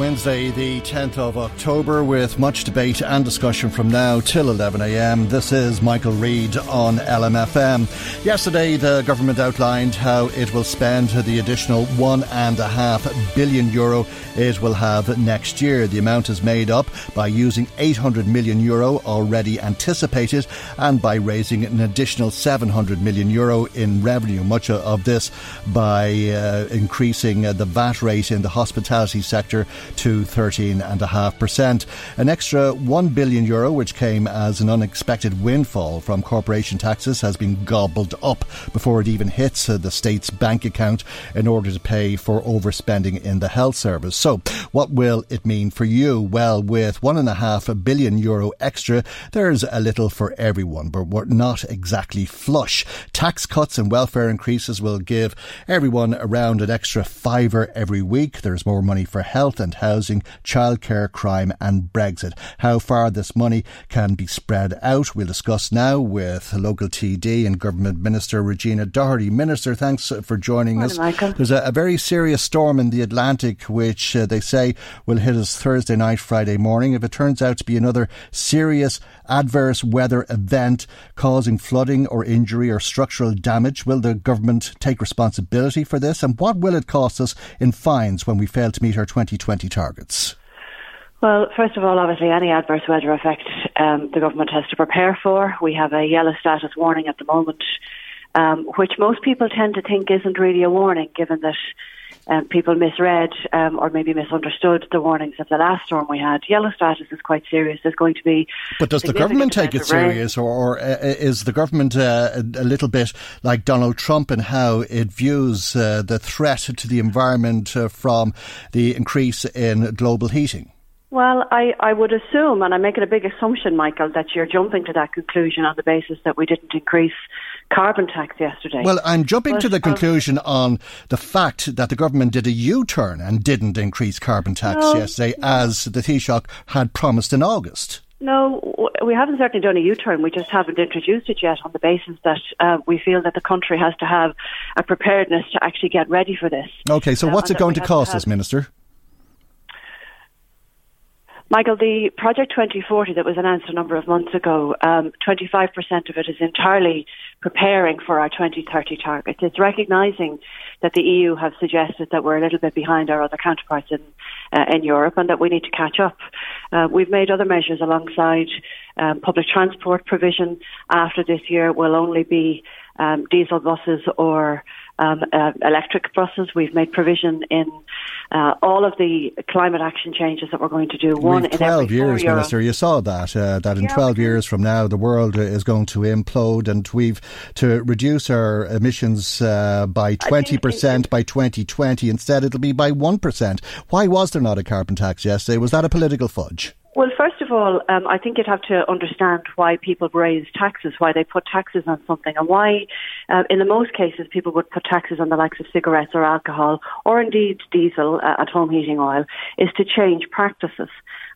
Wednesday, the 10th of October, with much debate and discussion from now till 11am. This is Michael Reade on LMFM. Yesterday, the government outlined how it will spend the additional one and a half billion euro it will have next year. The amount is made up by using 800 million euro already anticipated and by raising an additional 700 million euro in revenue. Much of this by uh, increasing uh, the VAT rate in the hospitality sector to 13.5%. An extra 1 billion euro, which came as an unexpected windfall from corporation taxes, has been gobbled up before it even hits uh, the state's bank account in order to pay for overspending in the health service. So, what will it mean for you? Well, with 1.5 billion euro extra, there's a little for everyone, but we're not exactly flush. Tax cuts and welfare increases will give everyone around an extra fiver every week. There's more money for health and housing, childcare, crime, and Brexit. How far this money can be spread out, we'll discuss now with local TD and Government Minister Regina Doherty. Minister, thanks for joining Morning, us. Michael. There's a, a very serious storm in the Atlantic, which uh, they say will hit us Thursday night, Friday morning. If it turns out to be another serious adverse weather event causing flooding or injury or structural damage, will the government take responsibility for this? And what will it cost us in fines when we fail to meet our 2020 targets? Well, first of all, obviously, any adverse weather effect um, the government has to prepare for. We have a yellow status warning at the moment, um, which most people tend to think isn't really a warning, given that um, people misread um, or maybe misunderstood the warnings of the last storm we had. Yellow status is quite serious. There's going to be. But does the government take it serious, or, or uh, is the government uh, a, a little bit like Donald Trump in how it views uh, the threat to the environment uh, from the increase in global heating? Well, I, I would assume, and I'm making a big assumption, Michael, that you're jumping to that conclusion on the basis that we didn't increase carbon tax yesterday. Well, I'm jumping to But, the um, conclusion on the fact that the government did a U-turn and didn't increase carbon tax No. yesterday, as the Taoiseach had promised in August. No, we haven't certainly done a U-turn. We just haven't introduced it yet on the basis that uh, we feel that the country has to have a preparedness to actually get ready for this. Okay, so Uh, what's it going to cost have- us, Minister? Michael, the Project 2040 that was announced a number of months ago, um, 25% of it is entirely preparing for our 2030 targets. It's recognising that the EU have suggested that we're a little bit behind our other counterparts in, uh, in Europe and that we need to catch up. Uh, we've made other measures alongside um, public transport provision. After this year, will only be um, diesel buses or um, uh, electric buses. We've made provision in uh, all of the climate action changes that we're going to do. One We've in 12 every years, four euro. Minister. You saw that, uh, that in Yeah, 12 we years from now, the world is going to implode and we've to reduce our emissions uh, by 20% by 2020. Instead, it'll be by 1%. Why was there not a carbon tax yesterday? Was that a political fudge? Well, first of all, um, I think you'd have to understand why people raise taxes, why they put taxes on something, and why, uh, in the most cases, people would put taxes on the likes of cigarettes or alcohol, or indeed diesel uh, at home heating oil, is to change practices.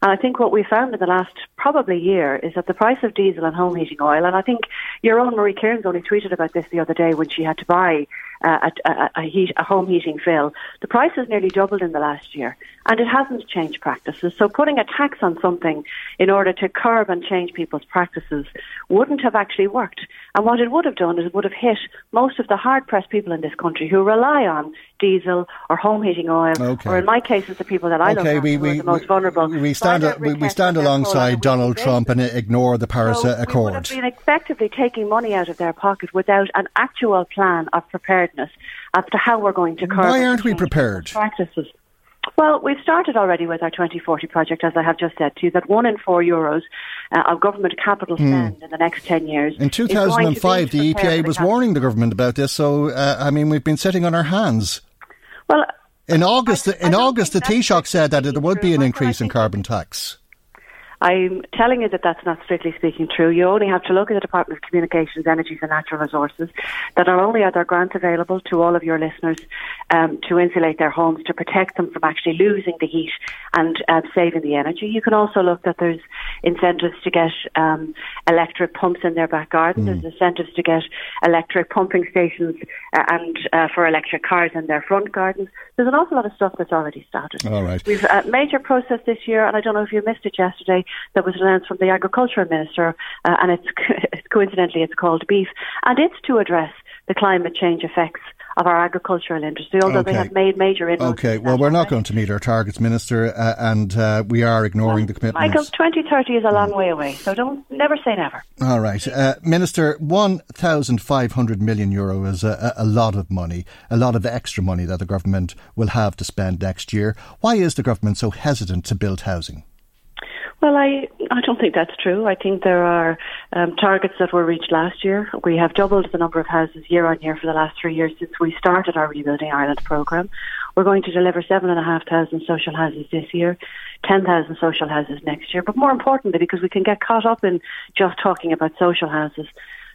And I think what we found in the last probably year is that the price of diesel and home heating oil, and I think your own Marie Cairns only tweeted about this the other day when she had to buy uh, a, a, a, heat, a home heating fill, the price has nearly doubled in the last year, and it hasn't changed practices. So putting a tax on something in order to curb and change people's practices wouldn't have actually worked. And what it would have done is it would have hit most of the hard pressed people in this country who rely on diesel or home heating oil, okay. or in my case, it's the people that I okay, love we, we, the most vulnerable. We stand, we, we stand alongside Donald Trump and ignore the Paris so Accord. We would have been effectively taking money out of their pocket without an actual plan of preparedness as to how we're going to curb. Why aren't we prepared? Practices. Well, we've started already with our 2040 project, as I have just said to you, that one in four euros uh, of government capital hmm. spend mm. in the next 10 years. In 2005, the EPA was warning the government about this, so, uh, I mean, we've been sitting on our hands. Well, in August, I, in August, the Taoiseach said that there would be an increase in carbon tax. I'm telling you that that's not strictly speaking true. You only have to look at the Department of Communications, Energies and Natural Resources, that not only are there grants available to all of your listeners um, to insulate their homes, to protect them from actually losing the heat and uh, saving the energy, you can also look that there's incentives to get um, electric pumps in their back garden. Mm. There's incentives to get electric pumping stations uh, and uh, for electric cars in their front gardens. There's an awful lot of stuff that's already started. All right. We've a major process this year, and I don't know if you missed it yesterday that was announced from the Agriculture Minister, uh, and it's coincidentally it's called Beef, and it's to address the climate change effects of our agricultural industry, although okay. they have made major inroads. Okay, well, we're not going to meet our targets, Minister, uh, and uh, we are ignoring well, the commitments. Michael, 2030 is a long way away, so don't never say never. All right. Uh, Minister, 1,500 million euro is a, a lot of money, a lot of extra money that the government will have to spend next year. Why is the government so hesitant to build housing? Well, I, I don't think that's true. I think there are um, targets that were reached last year. We have doubled the number of houses year on year for the last three years since we started our Rebuilding Ireland programme. We're going to deliver 7,500 social houses this year, 10,000 social houses next year. But more importantly, because we can get caught up in just talking about social houses,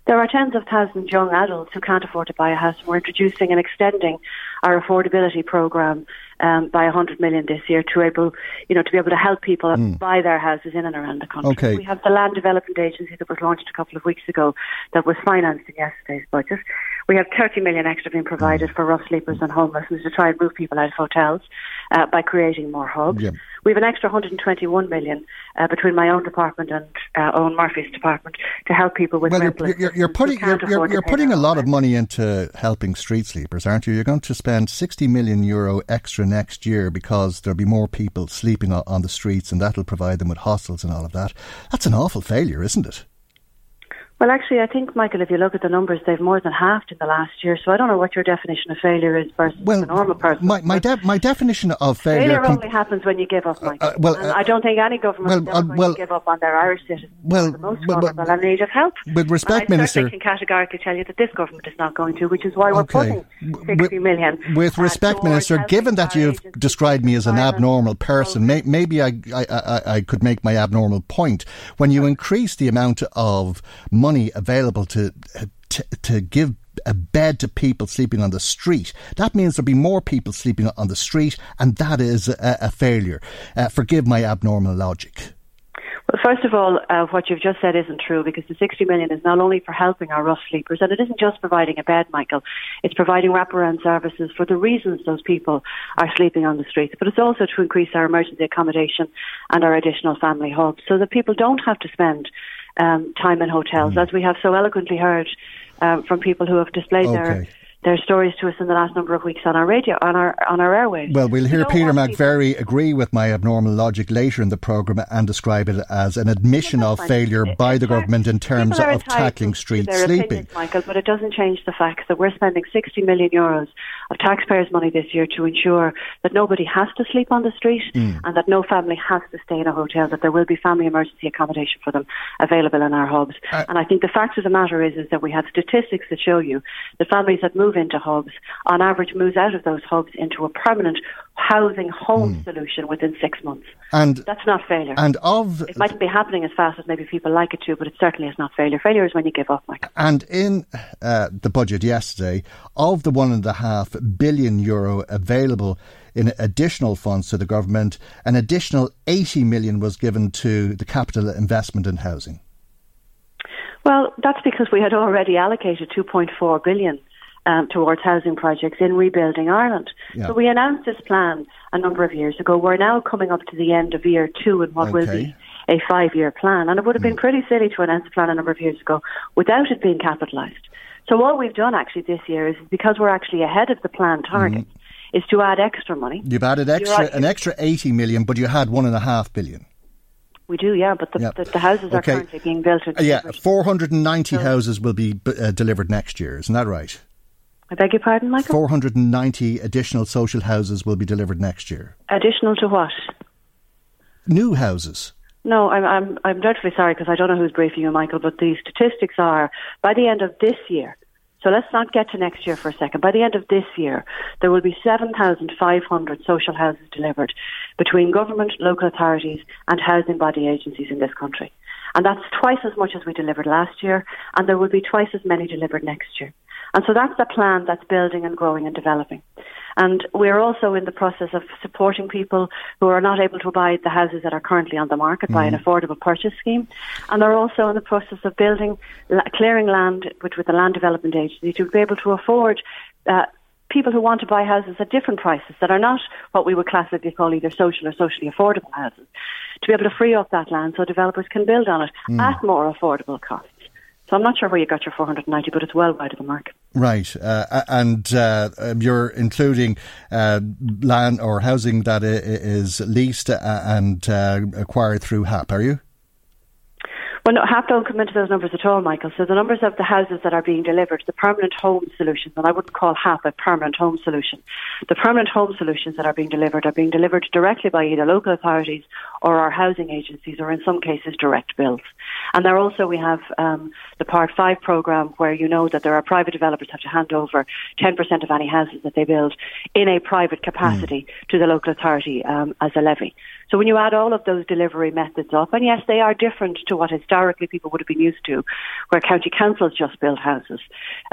there are tens of thousands of young adults who can't afford to buy a house. We're introducing and extending our affordability program um, by 100 million this year to able, you know, to be able to help people mm. buy their houses in and around the country. Okay. We have the Land Development Agency that was launched a couple of weeks ago that was financed in yesterday's budget. We have 30 million extra being provided mm. for rough sleepers and homelessness to try and move people out of hotels uh, by creating more hubs. Yeah. We have an extra 121 million uh, between my own department and uh, Eoghan Murphy's department to help people with. Well, you're, you're, you're, putting you're, you're, you're putting a lot of money into helping street sleepers, aren't you? You're going to spend 60 million euro extra next year because there'll be more people sleeping on the streets, and that'll provide them with hostels and all of that. That's an awful failure, isn't it? Well, actually, I think, Michael, if you look at the numbers, they've more than halved in the last year. So I don't know what your definition of failure is versus well, a normal person. My my, de- my definition of failure, failure only happens when you give up, Michael. Uh, uh, well, uh, I don't think any government well, is uh, well, give up on their Irish citizens. Well, the most well, vulnerable and need of help. With respect, and I Minister, can categorically tell you that this government is not going to, which is why we're okay. putting sixty with, million. With respect, Minister, given that you've described me as an abnormal person, may, maybe I, I, I I could make my abnormal point when you increase the amount of money available to, to, to give a bed to people sleeping on the street. That means there'll be more people sleeping on the street, and that is a, a failure. Uh, forgive my abnormal logic. Well, first of all, uh, what you've just said isn't true because the 60 million is not only for helping our rough sleepers, and it isn't just providing a bed, Michael. It's providing wraparound services for the reasons those people are sleeping on the streets, but it's also to increase our emergency accommodation and our additional family hubs so that people don't have to spend um, time in hotels, mm. as we have so eloquently heard um, from people who have displayed okay. their their stories to us in the last number of weeks on our radio, on our on our airwaves. Well, we'll hear Peter McVerry people. agree with my abnormal logic later in the programme and describe it as an admission of failure by the government in terms of tackling street sleeping. Opinions, Michael, but it doesn't change the fact that we're spending 60 million euros of taxpayers' money this year to ensure that nobody has to sleep on the street mm. and that no family has to stay in a hotel, that there will be family emergency accommodation for them available in our hubs. Uh, and I think the fact of the matter is, is that we have statistics that show you that families that move into hubs, on average, moves out of those hubs into a permanent housing home mm. solution within six months. And that's not failure. And of it mightn't be happening as fast as maybe people like it to, but it certainly is not failure. Failure is when you give up, Mike. And in uh, the budget yesterday, of the one and a half billion euro available in additional funds to the government, an additional 80 million was given to the capital investment in housing. Well, that's because we had already allocated 2.4 billion um, towards housing projects in rebuilding Ireland. Yeah. So we announced this plan a number of years ago. We're now coming up to the end of year two in what will be a five-year plan, and it would have been pretty silly to announce a plan a number of years ago without it being capitalised. So what we've done actually this year is because we're actually ahead of the plan target, is to add extra money. You've added extra an extra eighty million, but you had one and a half billion. We do, yeah, but the, the, the houses are currently being built. Uh, yeah, four hundred and ninety houses will be uh, delivered next year. Isn't that right? I beg your pardon, Michael. Four hundred and ninety additional social houses will be delivered next year. Additional to what? New houses. No, I'm I'm I'm dreadfully sorry because I don't know who's briefing you, Michael. But the statistics are by the end of this year. So let's not get to next year for a second. By the end of this year, there will be 7,500 social houses delivered between government, local authorities, and housing body agencies in this country. And that's twice as much as we delivered last year, and there will be twice as many delivered next year. And so that's the plan that's building and growing and developing. And we're also in the process of supporting people who are not able to buy the houses that are currently on the market by an affordable purchase scheme. And they're also in the process of building, clearing land which with the Land Development Agency to be able to afford uh, people who want to buy houses at different prices that are not what we would classically call either social or socially affordable houses, to be able to free up that land so developers can build on it at more affordable costs. So I'm not sure where you got your 490, but it's well wide of the mark. Right, uh, and uh, um, you're including uh, land or housing that is leased uh, and uh, acquired through HAP, are you? Well, no, HAP don't come into those numbers at all, Michael. So the numbers of the houses that are being delivered, the permanent home solutions, and I wouldn't call HAP a permanent home solution. The permanent home solutions that are being delivered are being delivered directly by either local authorities or our housing agencies, or in some cases direct bills. And there also we have um, the Part 5 programme where you know that there are private developers have to hand over 10% of any houses that they build in a private capacity to the local authority um, as a levy. So when you add all of those delivery methods up, and yes, they are different to what historically people would have been used to, where county councils just build houses.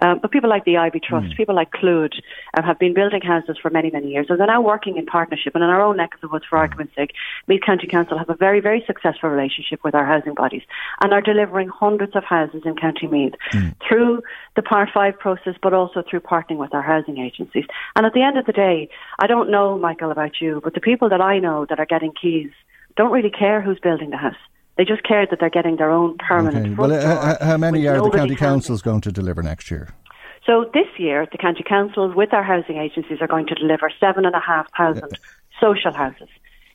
Um, but people like the Iveagh Trust, people like Clúid, um, have been building houses for many, many years. And they're now working in partnership. And in our own neck of the woods, for argument's sake, Meath County Council have a very, very successful relationship with our housing bodies and are delivering hundreds of houses in County Meath through the Part 5 process, but also through partnering with our housing agencies. And at the end of the day, I don't know, Michael, about you, but the people that I know that are getting keys don't really care who's building the house. They just care that they're getting their own permanent. Okay. Well, uh, how many are the county councils going to deliver next year? So this year, the county councils with our housing agencies are going to deliver seven and a half thousand social houses.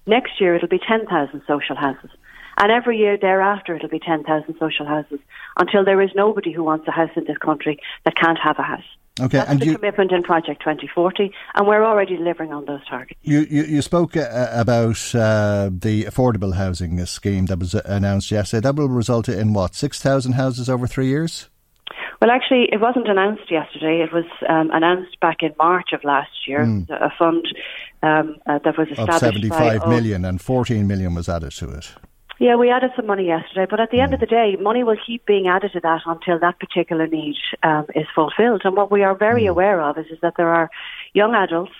Next year, it'll be ten thousand social houses, and every year thereafter, it'll be ten thousand social houses until there is nobody who wants a house in this country that can't have a house. Okay, That's and the you, commitment in Project 2040, and we're already delivering on those targets. you, you, you spoke uh, about uh, the affordable housing scheme that was uh, announced yesterday. That will result in what, 6,000 houses over three years? Well, actually, it wasn't announced yesterday. It was um, announced back in March of last year. A fund um, uh, that was Of established by 75 O- million, and 14 million was added to it. Yeah, we added some money yesterday, but at the end of the day, money will keep being added to that until that particular need um, is fulfilled. And what we are very aware of is, is that there are young adults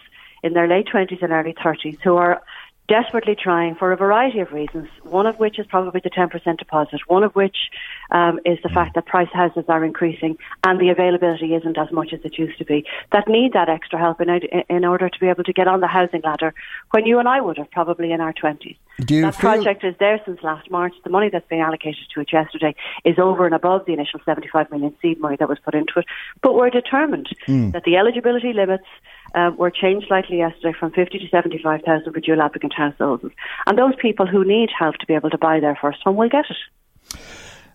in their late 20s and early 30s who are desperately trying for a variety of reasons, one of which is probably the 10% deposit, one of which um, is the fact that price houses are increasing and the availability isn't as much as it used to be, that need that extra help in, in order to be able to get on the housing ladder when you and I would have probably in our 20s. Do that project is there since last March. The money that's been allocated to it yesterday is over and above the initial 75 million seed money that was put into it. But we're determined that the eligibility limits uh, were changed slightly yesterday from 50 to 75,000 for dual applicant households. And those people who need help to be able to buy their first home will get it.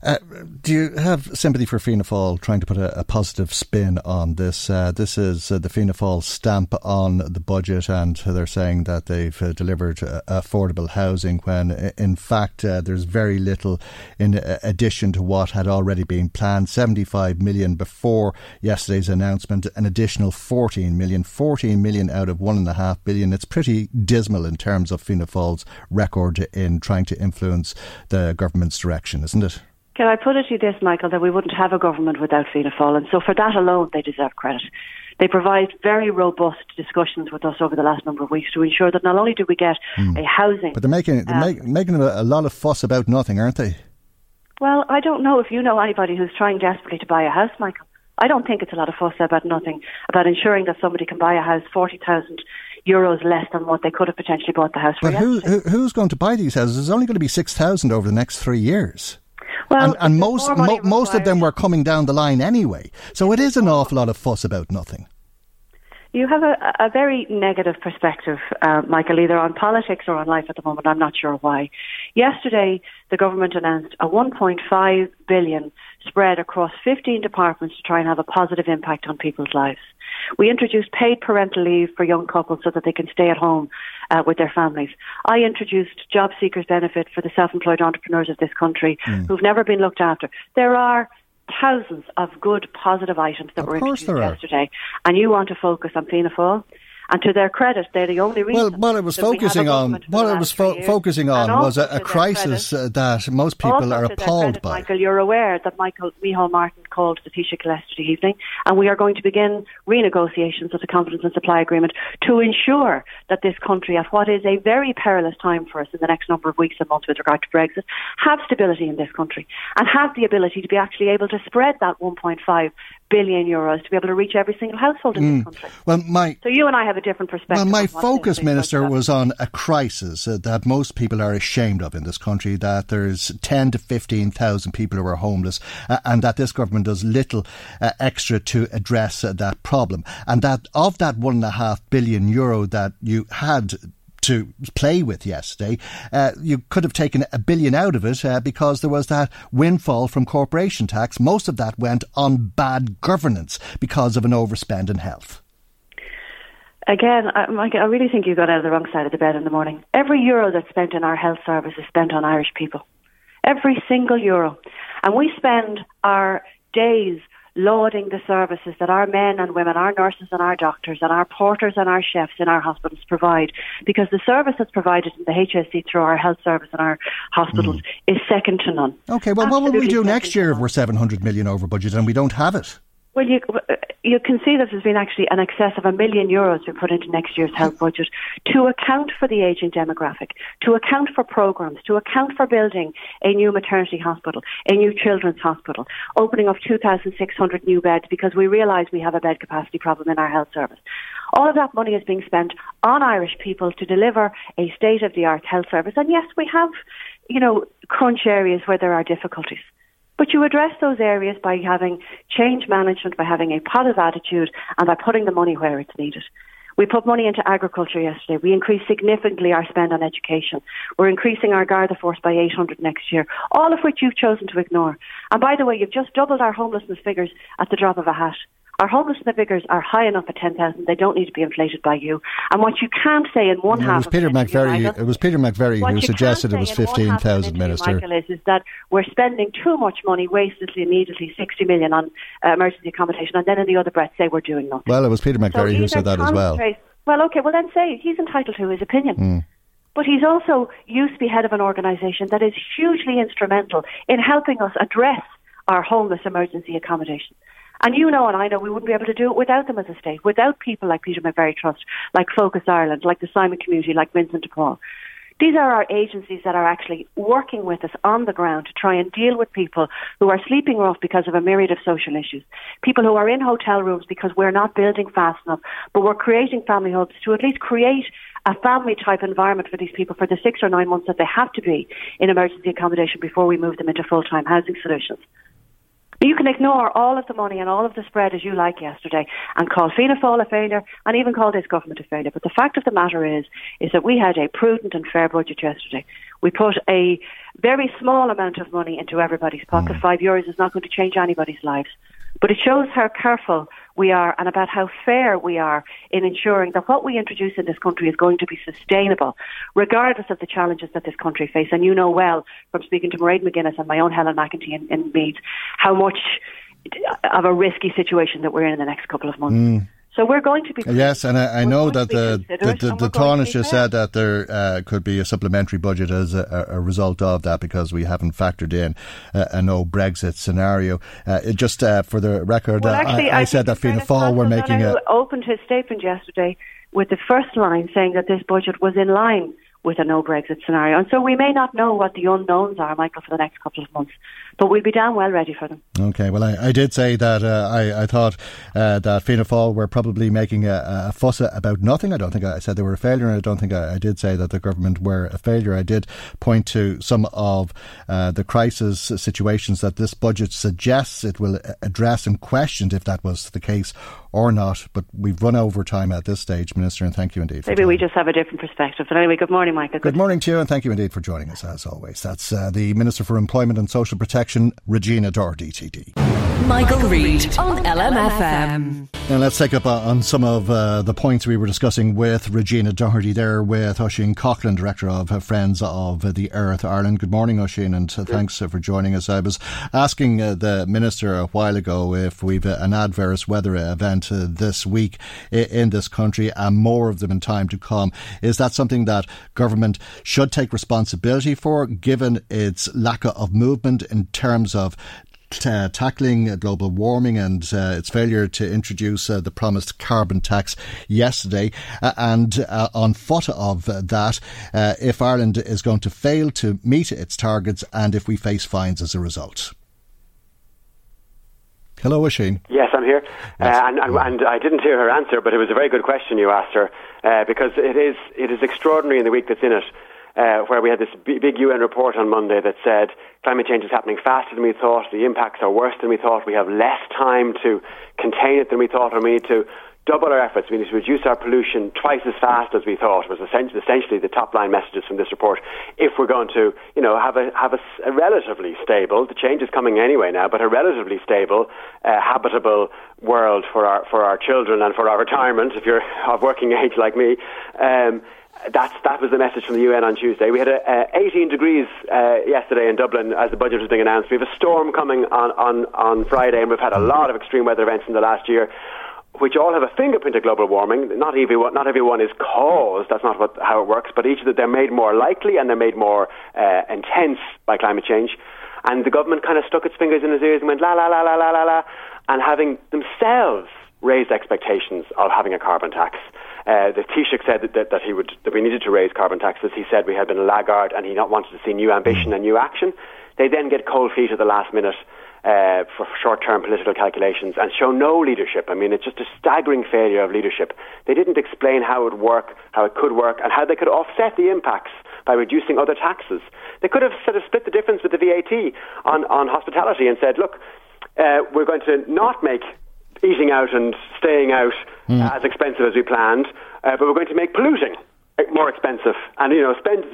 Uh, do you have sympathy for Fianna Fáil trying to put a, a positive spin on this? Uh, this is uh, the Fianna Fáil stamp on the budget, and they're saying that they've uh, delivered uh, affordable housing when, in fact, there's very little in addition to what had already been planned. 75 million before yesterday's announcement, an additional 14 million. 14 million out of 1.5 billion. It's pretty dismal in terms of Fianna Fáil's record in trying to influence the government's direction, isn't it? Can I put it to you this, Michael, that we wouldn't have a government without Fianna Fáil, and so for that alone, they deserve credit. They provide very robust discussions with us over the last number of weeks to ensure that not only do we get a housing, But they're making they're Um, make, making a, a lot of fuss about nothing, aren't they? well, I don't know if you know anybody who's trying desperately to buy a house, Michael. I don't think it's a lot of fuss about nothing, about ensuring that somebody can buy a house 40,000 euros less than what they could have potentially bought the house for. But who, who, who's going to buy these houses? There's only going to be 6,000 over the next three years. Well, and, and most mo- most of them were coming down the line anyway. So it is an awful lot of fuss about nothing. You have a, a very negative perspective, uh, Michael, either on politics or on life at the moment. I'm not sure why. Yesterday, the government announced a 1.5 billion spread across 15 departments to try and have a positive impact on people's lives. We introduced paid parental leave for young couples so that they can stay at home uh, with their families. I introduced job seekers benefit for the self-employed entrepreneurs of this country mm. who've never been looked after. There are thousands of good positive items that of were introduced yesterday, and you want to focus on Fianna Fáil and to their credit, they're the only reason. Well, what I was focusing on, what I was fo- focusing on was a, a crisis credit, uh, that most people are appalled credit, by. Michael, you're aware that Michael Micheál Martin called the Taoiseach yesterday evening, and we are going to begin renegotiations of the confidence and supply agreement to ensure that this country, at what is a very perilous time for us in the next number of weeks and months with regard to Brexit, have stability in this country and have the ability to be actually able to spread that 1.5 billion euros to be able to reach every single household in mm. this country. Well, my so you and I have a different perspective. Well, my focus, Minister, was on a crisis uh, that most people are ashamed of in this country. That there's ten to fifteen thousand people who are homeless, uh, and that this government does little uh, extra to address uh, that problem. And that of that one and a half billion euro that you had to play with yesterday. Uh, you could have taken a billion out of it uh, because there was that windfall from corporation tax. Most of that went on bad governance because of an overspend in health. Again, I, Mike, I really think you got out of the wrong side of the bed in the morning. Every euro that's spent in our health service is spent on Irish people. Every single euro. And we spend our days lauding the services that our men and women, our nurses and our doctors and our porters and our chefs in our hospitals provide. Because the service that's provided in the HSE through our health service and our hospitals mm. is second to none. Okay, well, Absolutely what will we do next year if we're 700 million over budget and we don't have it? Well, you uh, you can see that there's been actually an excess of a million euros been put into next year's health budget to account for the ageing demographic, to account for programs, to account for building a new maternity hospital, a new children's hospital, opening of 2,600 new beds because we realise we have a bed capacity problem in our health service. All of that money is being spent on Irish people to deliver a state of the art health service. And yes, we have, you know, crunch areas where there are difficulties. But you address those areas by having change management, by having a positive attitude, and by putting the money where it's needed. We put money into agriculture yesterday. We increased significantly our spend on education. We're increasing our Garda force by 800 next year, all of which you've chosen to ignore. And by the way, you've just doubled our homelessness figures at the drop of a hat. Our homelessness figures are high enough at 10,000. They don't need to be inflated by you. And what you can't say in one it half was Peter McVerry. Michael, it was Peter McVerry who suggested it was 15,000, Minister. Michael, is, is that we're spending too much money wastedly immediately, 60 million on uh, emergency accommodation, and then in the other breath say we're doing nothing. Well, it was Peter McVerry so who said that as well. Well, okay, well then say he's entitled to his opinion. Mm. But he's also used to be head of an organisation that is hugely instrumental in helping us address our homeless emergency accommodation. And you know, and I know, we wouldn't be able to do it without them as a state, without people like Peter McVerry Trust, like Focus Ireland, like the Simon Community, like Vincent de Paul. These are our agencies that are actually working with us on the ground to try and deal with people who are sleeping rough because of a myriad of social issues. People who are in hotel rooms because we're not building fast enough, but we're creating family hubs to at least create a family type environment for these people for the six or nine months that they have to be in emergency accommodation before we move them into full time housing solutions. You can ignore all of the money and all of the spread as you like yesterday and call Fianna Fáil a failure and even call this government a failure. But the fact of the matter is, is that we had a prudent and fair budget yesterday. We put a very small amount of money into everybody's pocket. Mm. Five euros is not going to change anybody's lives. But it shows how careful we are and about how fair we are in ensuring that what we introduce in this country is going to be sustainable, regardless of the challenges that this country faces. And you know well from speaking to Mairead McGuinness and my own Helen McEntee in, in how much of a risky situation that we're in in the next couple of months. Mm. So we're going to be. Yes, and I, I know that the the, the, the Taoiseach said that there uh, could be a supplementary budget as a, a, result of that because we haven't factored in a, a no Brexit scenario. Uh, just uh, for the record, well, actually, I, I, I said that Fianna Fáil were making a. opened his statement yesterday with the first line saying that this budget was in line with a no Brexit scenario. And so we may not know what the unknowns are, Michael, for the next couple of months. But we'll be damn well ready for them. Okay, well, I, I did say that uh, I, I thought uh, that Fianna Fáil were probably making a, a, fuss about nothing. I don't think I said they were a failure, and I don't think I, I did say that the government were a failure. I did point to some of uh, the crisis situations that this budget suggests it will address and questioned if that was the case or not. But we've run over time at this stage, Minister, and thank you indeed. Maybe we just have a different perspective. But anyway, good morning, Michael. Good, good morning to you, and thank you indeed for joining us as always. That's uh, the Minister for Employment and Social Protection, Regina Doherty, TD. Michael, Michael Reade on LMFM. Now let's take up uh, on some of uh, the points we were discussing with Regina Doherty there with Oisin Coughlan, Director of uh, Friends of the Earth Ireland. Good morning, Oisin, and uh, thanks uh, for joining us. I was asking uh, the Minister a while ago if we've an adverse weather event this week in this country and more of them in time to come. Is that something that government should take responsibility for, given its lack of movement in terms of uh, tackling global warming and uh, its failure to introduce uh, the promised carbon tax yesterday. And uh, on foot of that, if Ireland is going to fail to meet its targets and if we face fines as a result. Hello, Oisin. Yes, I'm here. Yes. And, and, and, I didn't hear her answer, but it was a very good question you asked her because it is, it is extraordinary in the week that's in it uh, where we had this big UN report on Monday that said climate change is happening faster than we thought, the impacts are worse than we thought, we have less time to contain it than we thought, and we need to double our efforts. We need to reduce our pollution twice as fast as we thought. Was essentially, essentially the top line messages from this report. If we're going to, you know, have a have a, a relatively stable, the change is coming anyway now, but a relatively stable, uh, habitable world for our for our children and for our retirement. If you're of working age like me. Um, that's, that was the message from the UN on Tuesday. We had a, 18 degrees uh, yesterday in Dublin as the budget was being announced. We have a storm coming on, on, on Friday, and we've had a lot of extreme weather events in the last year, which all have a fingerprint of global warming. Not everyone, not everyone is caused. That's not what, how it works. But each of them, they're made more likely and they're made more uh, intense by climate change. And the government kind of stuck its fingers in its ears and went la la la la la la la, and having themselves raised expectations of having a carbon tax. Uh, the Taoiseach said that, that, that, he would that we needed to raise carbon taxes. He said we had been a laggard and he not wanted to see new ambition and new action. They then get cold feet at the last minute uh, for short-term political calculations and show no leadership. I mean, it's just a staggering failure of leadership. They didn't explain how it would work, how it could work, and how they could offset the impacts by reducing other taxes. They could have sort of split the difference with the VAT on, on hospitality and said, look, uh, we're going to not make eating out and staying out mm. as expensive as we planned, uh, but we're going to make polluting more expensive, and you know, spend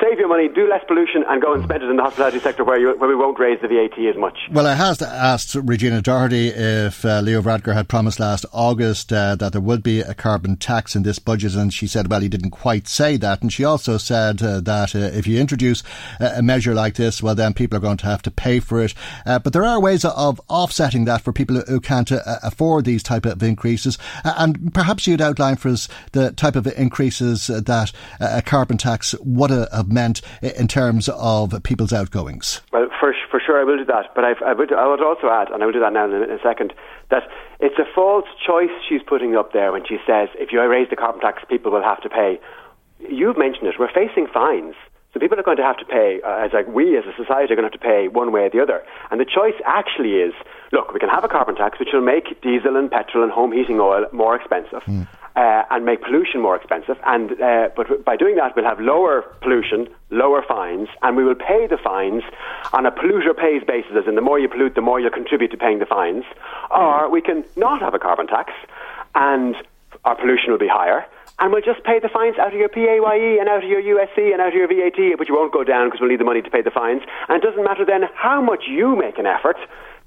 save your money, do less pollution, and go and spend it in the hospitality sector where you, where we won't raise the VAT as much. Well, I has asked Regina Doherty if uh, Leo Varadkar had promised last August uh, that there would be a carbon tax in this budget, and she said, well, he didn't quite say that, and she also said uh, that uh, if you introduce a measure like this, well, then people are going to have to pay for it. Uh, but there are ways of offsetting that for people who can't uh, afford these type of increases, and perhaps you'd outline for us the type of increases that a carbon tax would have meant in terms of people's outgoings? Well, for, for sure, I will do that. But I've, I, would, I would also add, and I will do that now in a, in a second, that it's a false choice she's putting up there when she says if you raise the carbon tax, people will have to pay. You've mentioned it. We're facing fines. So people are going to have to pay, uh, as like we as a society are going to have to pay one way or the other. And the choice actually is, look, we can have a carbon tax which will make diesel and petrol and home heating oil more expensive. Mm uh, and make pollution more expensive. And uh, but by doing that, we'll have lower pollution, lower fines, and we will pay the fines on a polluter pays basis. As in, the more you pollute, the more you'll contribute to paying the fines. Or we can not have a carbon tax, and our pollution will be higher. And we'll just pay the fines out of your PAYE and out of your USC and out of your VAT, which won't go down because we'll need the money to pay the fines. And it doesn't matter then how much you make an effort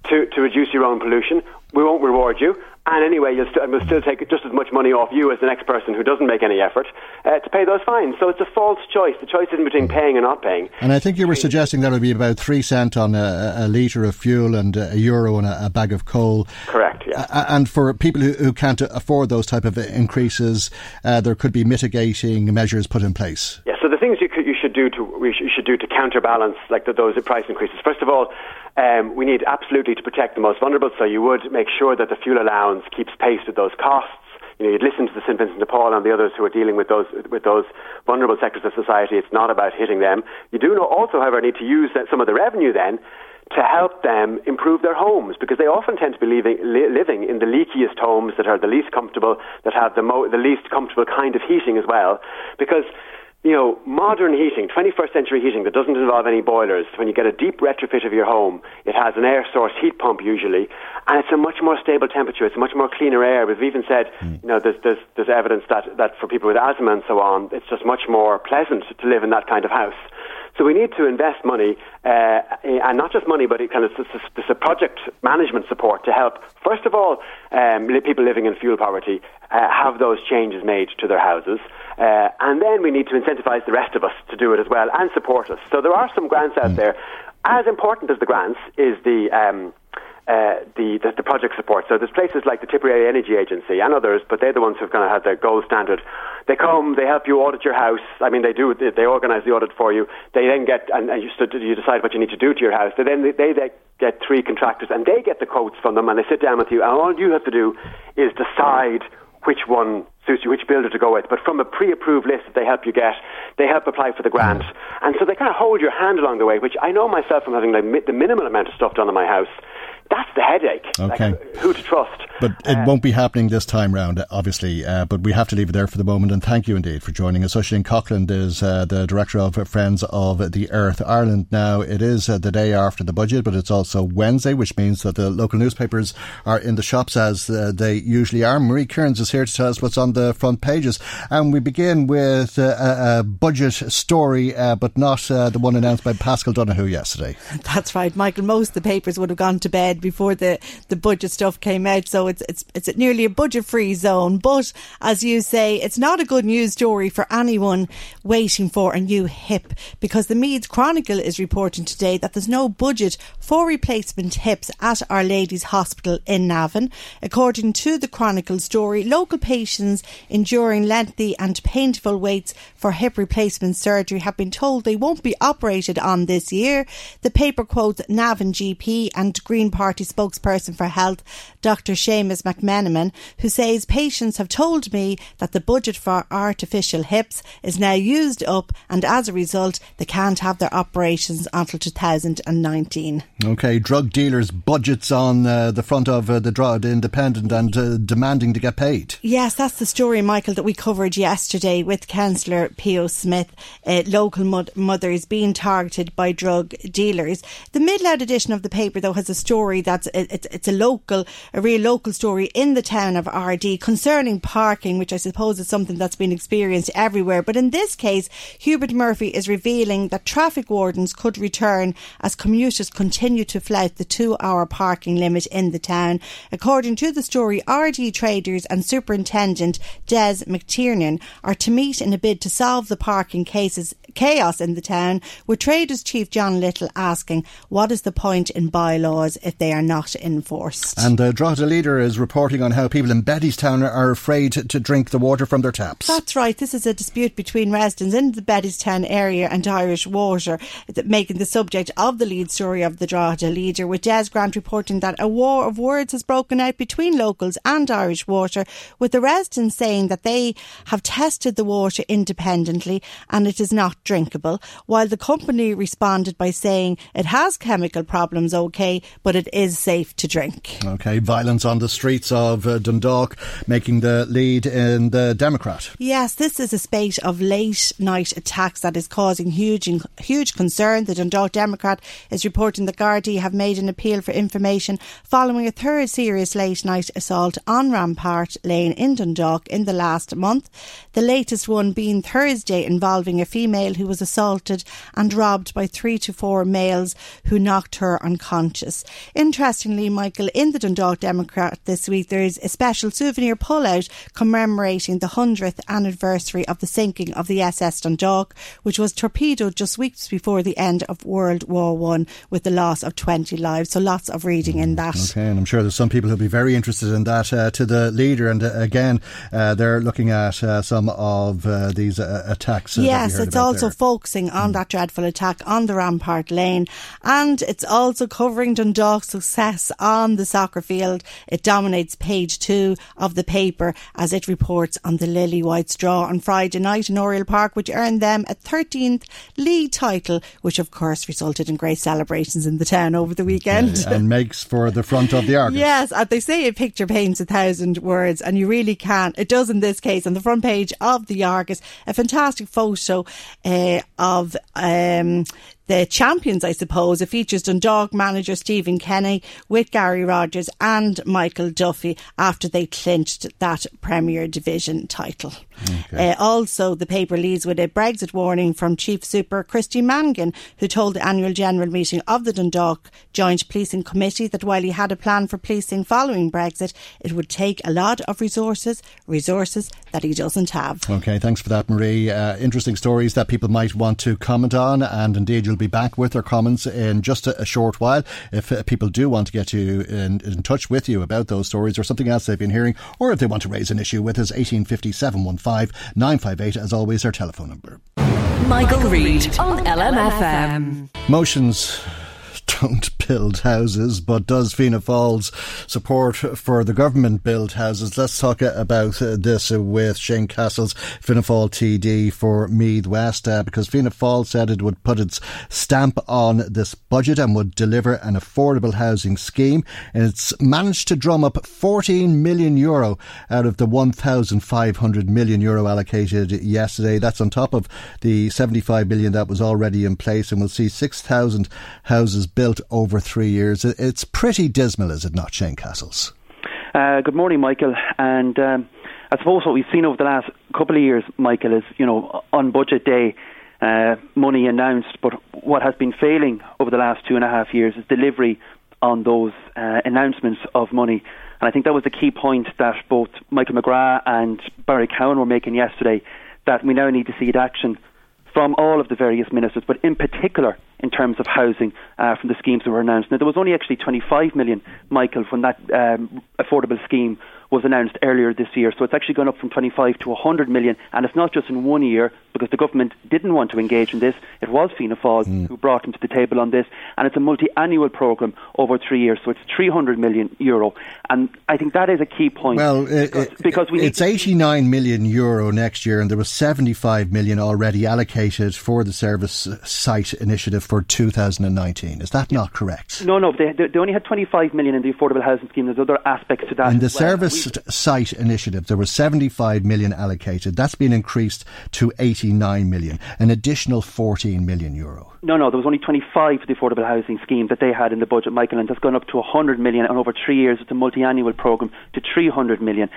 to, to reduce your own pollution. We won't reward you. And anyway, you'll st- we'll still take just as much money off you as the next person who doesn't make any effort uh, to pay those fines. So it's a false choice. The choice isn't between paying and not paying. And I think you were suggesting that it would be about three cent on a, a litre of fuel and a euro on a, a bag of coal. Correct. Yeah. and for people who, who, can't afford those type of increases, uh, there could be mitigating measures put in place. So the things you, could, you should do to we sh- should do to counterbalance like the, those price increases. First of all, um, we need absolutely to protect the most vulnerable, so you would make sure that the fuel allowance keeps pace with those costs. You know, you'd listen to the St Vincent de Paul and the others who are dealing with those with those vulnerable sectors of society. It's not about hitting them. You do also, however, need to use some of the revenue then to help them improve their homes because they often tend to be living, li- living in the leakiest homes that are the least comfortable, that have the, mo- the least comfortable kind of heating as well. Because you know, modern heating, 21st century heating that doesn't involve any boilers, when you get a deep retrofit of your home, it has an air source heat pump usually, and it's a much more stable temperature. It's a much more cleaner air. We've even said, mm. you know, there's, there's, there's evidence that, that for people with asthma and so on, it's just much more pleasant to live in that kind of house. So we need to invest money, uh, and not just money, but it kind of a project management support to help. First of all, um, people living in fuel poverty uh, have those changes made to their houses, uh, and then we need to incentivise the rest of us to do it as well and support us. So there are some grants out mm. there. As important as the grants is the um, uh, the, the, the project support. So there's places like the Tipperary Energy Agency and others, but they're the ones who've kind of had the gold standard. They come, they help you audit your house. I mean, they do. They, they organise the audit for you. They then get and, and you, you decide what you need to do to your house. They then they, they, they get three contractors and they get the quotes from them and they sit down with you and all you have to do is decide which one suits you, which builder to go with. But from a pre-approved list that they help you get, they help apply for the grant. And so they kind of hold your hand along the way, which I know myself from having like, the minimal amount of stuff done in my house that's the headache. Okay. Like, who to trust. But it uh, won't be happening this time round, obviously. Uh, but we have to leave it there for the moment. And thank you indeed for joining us. Oisin Coughlan is uh, the director of Friends of the Earth Ireland. Now, it is uh, the day after the budget, but it's also Wednesday, which means that the local newspapers are in the shops as uh, they usually are. Marie Kearns is here to tell us what's on the front pages. And we begin with uh, a, a budget story, but not the one announced by Paschal Donohoe yesterday. That's right, Michael. Most of the papers would have gone to bed before the, the budget stuff came out. So it's, it's, it's nearly a budget free zone. But as you say, it's not a good news story for anyone waiting for a new hip because the Meath Chronicle is reporting today that there's no budget for replacement hips at Our Lady's Hospital in Navan. According to the Chronicle story, local patients enduring lengthy and painful waits for hip replacement surgery have been told they won't be operated on this year. The paper quotes Navan GP and Green Party spokesperson for health, Dr. Seamus McMenamin, who says patients have told me that the budget for artificial hips is now used up and as a result they can't have their operations until 2019. Okay, drug dealers' budgets on uh, the front of uh, the Drogheda Independent and uh, demanding to get paid. Yes, that's the story, Michael, that we covered yesterday with Councillor Pio Smith. Uh, local mothers being targeted by drug dealers. The Mid-Louth edition of the paper, though, has a story that's it's, it's a local, a real local story in the town of Ardee concerning parking, which I suppose is something that's been experienced everywhere. But in this case, Hubert Murphy is revealing that traffic wardens could return as commuters continue to flout the two hour parking limit in the town. According to the story, Ardee traders and Superintendent Des McTiernan are to meet in a bid to solve the parking cases chaos in the town, with Traders Chief John Little asking, what is the point in bylaws if they are not enforced? And the uh, Drogheda leader is reporting on how people in Bettystown are afraid to drink the water from their taps. That's right. This is a dispute between residents in the Bettystown area and Irish Water, making the subject of the lead story of the Drogheda leader, with Des Grant reporting that a war of words has broken out between locals and Irish Water, with the residents saying that they have tested the water independently and it is not drinkable, while the company responded by saying it has chemical problems, okay, but it is safe to drink. Okay, violence on the streets of uh, Dundalk making the lead in the Democrat. Yes, this is a spate of late night attacks that is causing huge huge concern. The Dundalk Democrat is reporting that Gardaí have made an appeal for information following a third serious late night assault on Rampart Lane in Dundalk in the last month. The latest one being Thursday involving a female who was assaulted and robbed by three to four males who knocked her unconscious. Interestingly, Michael, in the Dundalk Democrat this week, there is a special souvenir pullout commemorating the 100th anniversary of the sinking of the SS Dundalk, which was torpedoed just weeks before the end of World War One with the loss of 20 lives. So lots of reading in that. Okay, and I'm sure there's some people who'll be very interested in that. Uh, to the leader, and uh, again, uh, they're looking at uh, some of uh, these uh, attacks. yes, it's also also focusing on mm. that dreadful attack on the Rampart Lane, and it's also covering Dundalk's success on the soccer field. It dominates page two of the paper as it reports on the Lily Whites draw on Friday night in Oriel Park, which earned them a 13th league title, which of course resulted in great celebrations in the town over the weekend. And makes for the front of the Argus. yes, and they say a picture paints a thousand words, and you really can. It does in this case. On the front page of the Argus, a fantastic photo uh, of um, the champions, I suppose. It features Dundalk manager Stephen Kenny with Gary Rogers and Michael Duffy after they clinched that Premier Division title. Okay. Uh, also, the paper leads with a Brexit warning from Chief Super Christy Mangan, who told the annual general meeting of the Dundalk Joint Policing Committee that while he had a plan for policing following Brexit, it would take a lot of resources, resources that he doesn't have. Okay, thanks for that, Marie. Uh, interesting stories that people might want to comment on, and indeed you'll be back with their comments in just a, a short while. If uh, people do want to get you in, in, touch with you about those stories or something else they've been hearing, or if they want to raise an issue with us, 1850 715 958, as always, our telephone number. Michael, Michael Reade on LMFM. Motions don't build houses, but does Fianna Fáil's support for the government build houses? Let's talk about uh, this with Shane Cassells, Fianna Fáil TD for Meath West, uh, because Fianna Fáil said it would put its stamp on this budget and would deliver an affordable housing scheme. And it's managed to drum up 14 million euro out of the 1,500 million euro allocated yesterday. That's on top of the 75 million that was already in place, and we'll see 6,000 houses built over three years. It's pretty dismal, is it not, Shane Cassells? Uh, good morning, Michael. And um, I suppose what we've seen over the last couple of years, Michael, is you know on budget day, uh, money announced, but what has been failing over the last two and a half years is delivery on those uh, announcements of money. And I think that was the key point that both Michael McGrath and Barry Cowen were making yesterday. That we now need to see action from all of the various ministers, but in particular in terms of housing uh, from the schemes that were announced. Now, there was only actually 25 million, Michael, from that um, affordable scheme was announced earlier this year. So it's actually gone up from 25 to 100 million, and it's not just in one year because the government didn't want to engage in this. It was Fianna Fáil mm. who brought them to the table on this, and it's a multi-annual programme over three years. So it's 300 million euro, and I think that is a key point. Well, uh, because, it, because we it's 89 million euro next year, and there was 75 million already allocated for the service uh, site initiative for 2019. Is that not correct? No, no. They, they only had 25 million in the affordable housing scheme. There's other aspects to that. In the well. service site initiative, there was 75 million allocated. That's been increased to 89 million, an additional 14 million euro. No, no, there was only 25 for the affordable housing scheme that they had in the budget, Michael, and that's gone up to 100 million, and over three years, it's a multi-annual programme to 300 million.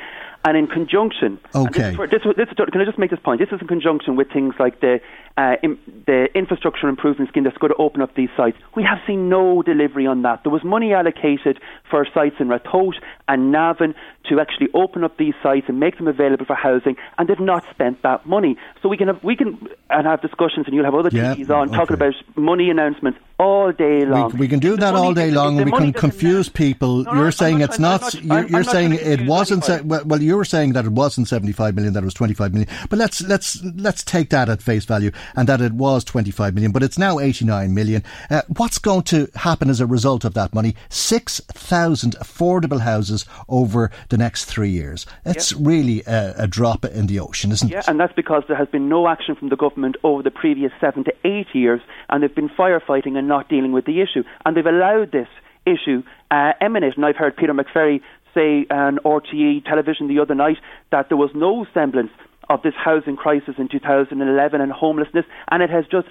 And in conjunction, okay. This, this, this, can I just make this point? This is in conjunction with things like the uh, in, the infrastructure improvement scheme that's going to open up these sites. We have seen no delivery on that. There was money allocated for sites in Ratoath and Navan to actually open up these sites and make them available for housing, and they've not spent that money. So we can have, we can and have discussions, and you'll have other yeah, TVs on okay. talking about money announcements all day long. We, we can do that all day long, and we can confuse people. No, no, you're saying it's not. not you're, you're saying it wasn't. Se- well, well, you were saying that it wasn't 75 million, that it was 25 million. But let's let's let's take that at face value, and that it was 25 million, but it's now 89 million. Uh, what's going to happen as a result of that money? 6,000 affordable houses over the next three years. It's yeah. really a, a, drop in the ocean, isn't yeah, it? Yeah, and that's because there has been no action from the government over the previous seven to eight years, and they've been firefighting and not dealing with the issue. And they've allowed this issue uh, emanate. And I've heard Peter McVerry say on RTE television the other night that there was no semblance of this housing crisis in 2011 and homelessness, and it has just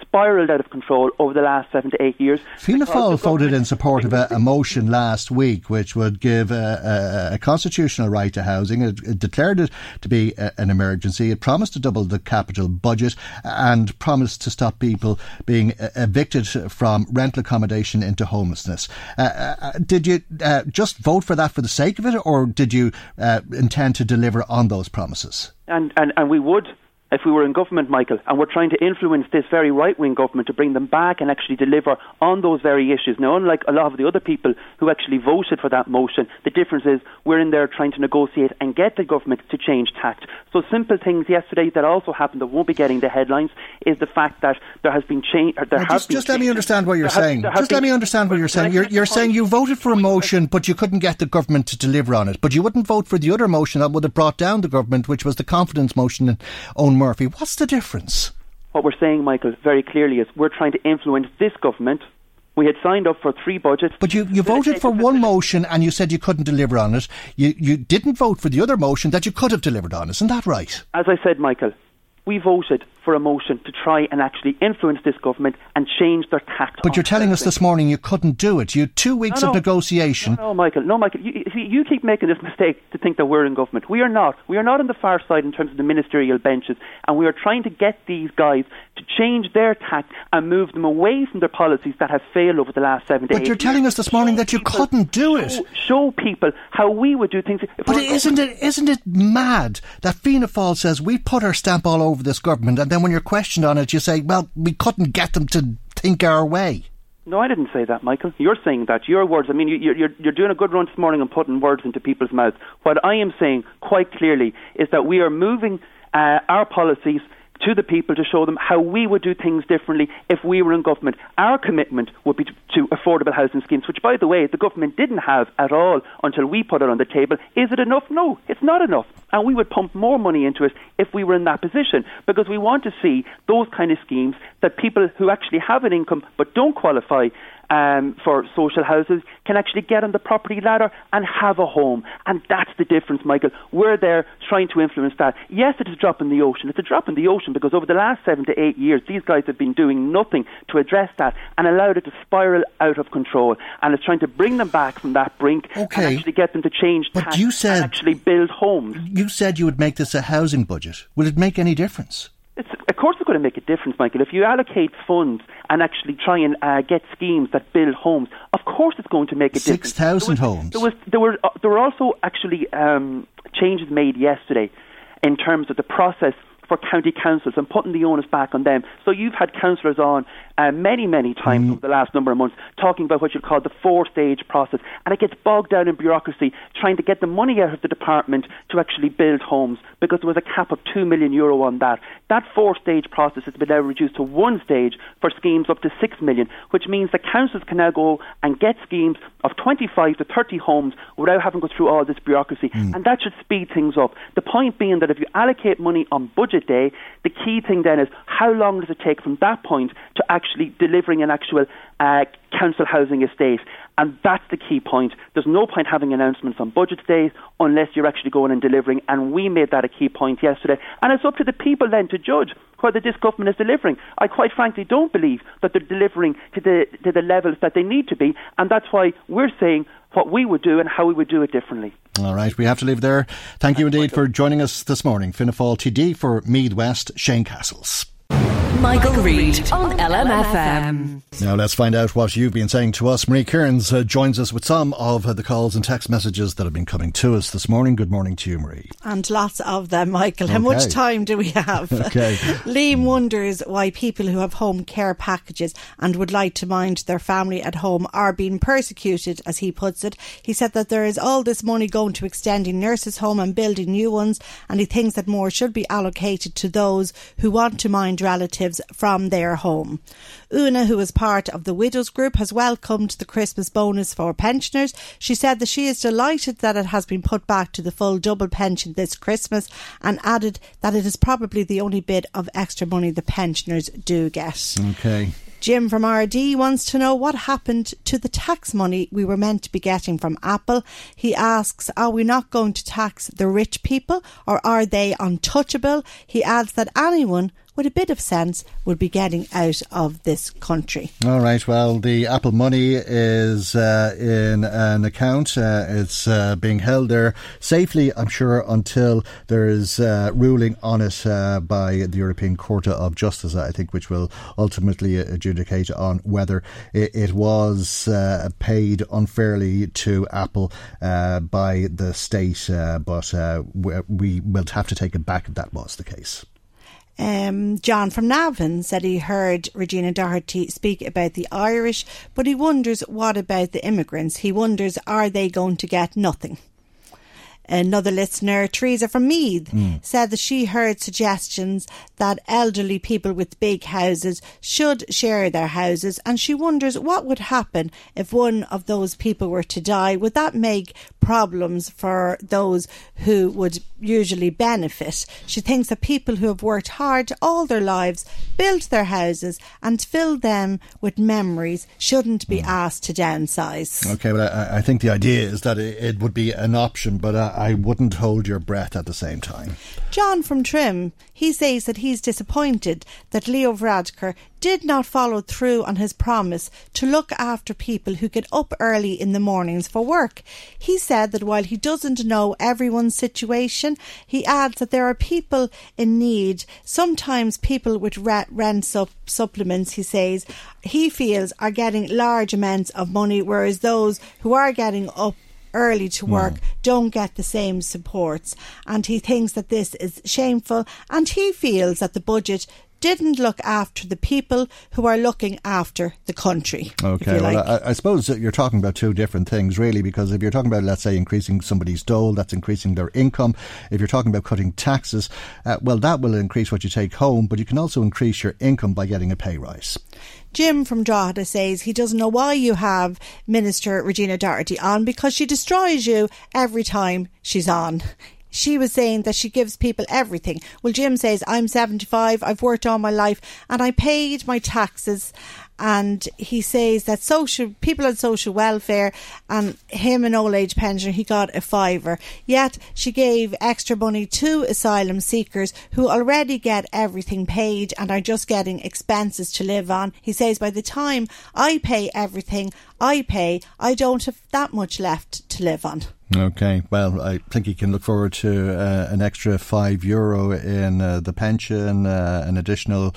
spiraled out of control over the last seven to eight years. Fianna Fáil voted in support of a, a, motion last week which would give a, a, a constitutional right to housing. It, it declared it to be an emergency. It promised to double the capital budget and promised to stop people being evicted from rental accommodation into homelessness. Uh, uh, did you uh, just vote for that for the sake of it, or did you uh, intend to deliver on those promises? And, and, and we would if we were in government, Michael, and we're trying to influence this very right wing government to bring them back and actually deliver on those very issues. Now, unlike a lot of the other people who actually voted for that motion, the difference is we're in there trying to negotiate and get the government to change tact. So, simple things yesterday that also happened that won't be getting the headlines is the fact that there has been change. There now, just, just let me understand what you're there saying. Has, just let me understand what you're saying. You're, you're saying you voted for a motion, but you couldn't get the government to deliver on it. But you wouldn't vote for the other motion that would have brought down the government, which was the confidence motion in Eoghan Murphy. What's the difference? What we're saying, Michael, very clearly is we're trying to influence this government. We had signed up for three budgets. But you, you voted for one motion and you said you couldn't deliver on it. You, you didn't vote for the other motion that you could have delivered on. Isn't that right? As I said, Michael, we voted for a motion to try and actually influence this government and change their tact. But you're telling us this morning you couldn't do it. You had two weeks no, no. of negotiation. No, no, Michael. No, Michael. You, you keep making this mistake to think that we're in government. We are not. We are not on the far side in terms of the ministerial benches, and we are trying to get these guys to change their tact and move them away from their policies that have failed over the last seven But you're telling us this morning that you people, couldn't do it. Show, show, people how we would do things. But isn't it isn't it mad that Fianna Fáil says we put our stamp all over this government, and then when you're questioned on it, you say, well, we couldn't get them to think our way. No, I didn't say that, Michael. You're saying that. Your words. I mean, you, you're, you're doing a good run this morning and putting words into people's mouths. What I am saying quite clearly is that we are moving uh, our policies to the people to show them how we would do things differently if we were in government. Our commitment would be to, to, affordable housing schemes, which, by the way, the government didn't have at all until we put it on the table. Is it enough? No, it's not enough. And we would pump more money into it if we were in that position because we want to see those kind of schemes that people who actually have an income but don't qualify um, for social houses can actually get on the property ladder and have a home. And that's the difference, Michael. We're there trying to influence that. Yes, it is a drop in the ocean. It's a drop in the ocean because over the last seven to eight years, these guys have been doing nothing to address that and allowed it to spiral out of control. And it's trying to bring them back from that brink okay. and actually get them to change but you said, actually build homes. You said you would make this a housing budget. Will it make any difference? It's, of course, it's going to make a difference, Michael. If you allocate funds and actually try and uh, get schemes that build homes, of course, it's going to make a difference. Six thousand homes. There was there were uh, there were also actually um, changes made yesterday in terms of the process for county councils and putting the onus back on them. So you've had councillors on uh, many, many times mm. over the last number of months talking about what you call the four stage process. And it gets bogged down in bureaucracy trying to get the money out of the department to actually build homes because there was a cap of 2 million euro on that. That four stage process has been now reduced to one stage for schemes up to 6 million, which means the councils can now go and get schemes of 25 to 30 homes without having to go through all this bureaucracy. Mm. And that should speed things up. The point being that if you allocate money on budget day, the key thing then is how long does it take from that point to actually delivering an actual uh, council housing estate? And that's the key point. There's no point having announcements on budget days unless you're actually going and delivering. And we made that a key point yesterday. And it's up to the people then to judge whether this government is delivering. I quite frankly don't believe that they're delivering to the, to the levels that they need to be. And that's why we're saying what we would do and how we would do it differently. All right, we have to leave there. Thank you indeed for joining us this morning. Fianna Fáil TD for Meath West, Shane Cassells. Michael, Reade on LMFM. Now let's find out what you've been saying to us. Marie Kearns uh, joins us with some of uh, the calls and text messages that have been coming to us this morning. Good morning to you, Marie. And lots of them, Michael. How okay. much time do we have? okay. Liam wonders why people who have home care packages and would like to mind their family at home are being persecuted, as he puts it. He said that there is all this money going to extending nurses' home and building new ones, and he thinks that more should be allocated to those who want to mind relatives from their home. Una, who is part of the Widows Group, has welcomed the Christmas bonus for pensioners. She said that she is delighted that it has been put back to the full double pension this Christmas and added that it is probably the only bit of extra money the pensioners do get. Okay. Jim from Ardee wants to know what happened to the tax money we were meant to be getting from Apple. He asks, are we not going to tax the rich people or are they untouchable? He adds that anyone with a bit of sense would be getting out of this country. All right. Well, the Apple money is uh, in an account. Uh, it's uh, being held there safely, I'm sure, until there is uh, ruling on it uh, by the European Court of Justice, I think, which will ultimately adjudicate on whether it, it was uh, paid unfairly to Apple by the state. but we will have to take it back if that was the case. Um, John from Navan said he heard Regina Doherty speak about the Irish, but he wonders what about the immigrants? He wonders are they going to get nothing? Another listener, Teresa from Meath, mm. said that she heard suggestions that elderly people with big houses should share their houses, and she wonders what would happen if one of those people were to die. Would that make problems for those who would usually benefit? She thinks that people who have worked hard all their lives, built their houses, and filled them with memories shouldn't be mm. asked to downsize. Okay, but I, I, think the idea is that it, it would be an option, but uh, I wouldn't hold your breath at the same time. John from Trim, he says that he's disappointed that Leo Varadkar did not follow through on his promise to look after people who get up early in the mornings for work. He said that while he doesn't know everyone's situation, he adds that there are people in need, sometimes people with rent sup- supplements, he says, he feels are getting large amounts of money, whereas those who are getting up early to work mm. don't get the same supports. And he thinks that this is shameful and he feels that the budget didn't look after the people who are looking after the country. Okay, well, like. I, I, suppose that you're talking about two different things, really, because if you're talking about, let's say, increasing somebody's dole, that's increasing their income. If you're talking about cutting taxes, uh, well, that will increase what you take home, but you can also increase your income by getting a pay rise. Jim from Drogheda says he doesn't know why you have Minister Regina Doherty on because she destroys you every time she's on she was saying that she gives people everything. Well, Jim says, I'm 75, I've worked all my life, and I paid my taxes and he says that social people on social welfare and him an old age pensioner he got a fiver. Yet she gave extra money to asylum seekers who already get everything paid and are just getting expenses to live on. He says by the time i pay everything i pay i don't have that much left to live on. Okay, well, I think you can look forward to uh, an extra five euro in uh, the pension, uh, an additional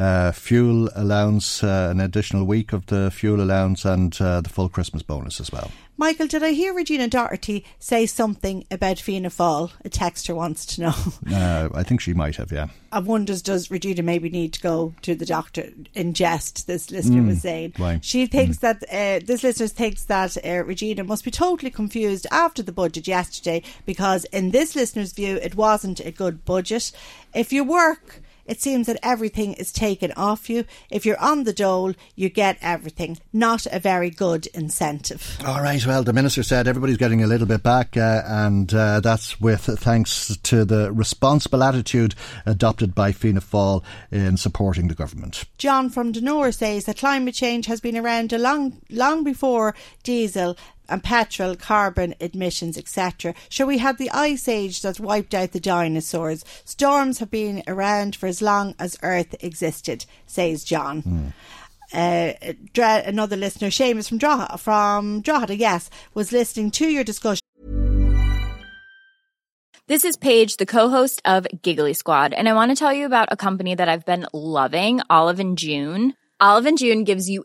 uh, fuel allowance, uh, an additional week of the fuel allowance, and uh, the full Christmas bonus as well. Michael, did I hear Regina Doherty say something about Fianna Fáil? A texter wants to know. I think she might have, yeah. I wonders, does Regina maybe need to go to the doctor in jest, this listener mm, was saying. Why? She thinks mm. that, uh, this listener thinks that uh, Regina must be totally confused after the budget yesterday because, in this listener's view, it wasn't a good budget. If you work it seems that everything is taken off you. If you're on the dole, you get everything. Not a very good incentive. All right. Well, the minister said everybody's getting a little bit back, uh, and uh, that's with thanks to the responsible attitude adopted by Fianna Fáil in supporting the government. John from Denore says that climate change has been around a long, long before diesel and petrol, carbon emissions, etc. Sure, we had the ice age that wiped out the dinosaurs. Storms have been around for as long as Earth existed, says John. Mm. Uh, another listener, Seamus from Drogheda, from Drogheda, yes, was listening to your discussion. This is Paige, the co-host of Giggly Squad, and I want to tell you about a company that I've been loving, Olive and June. Olive and June gives you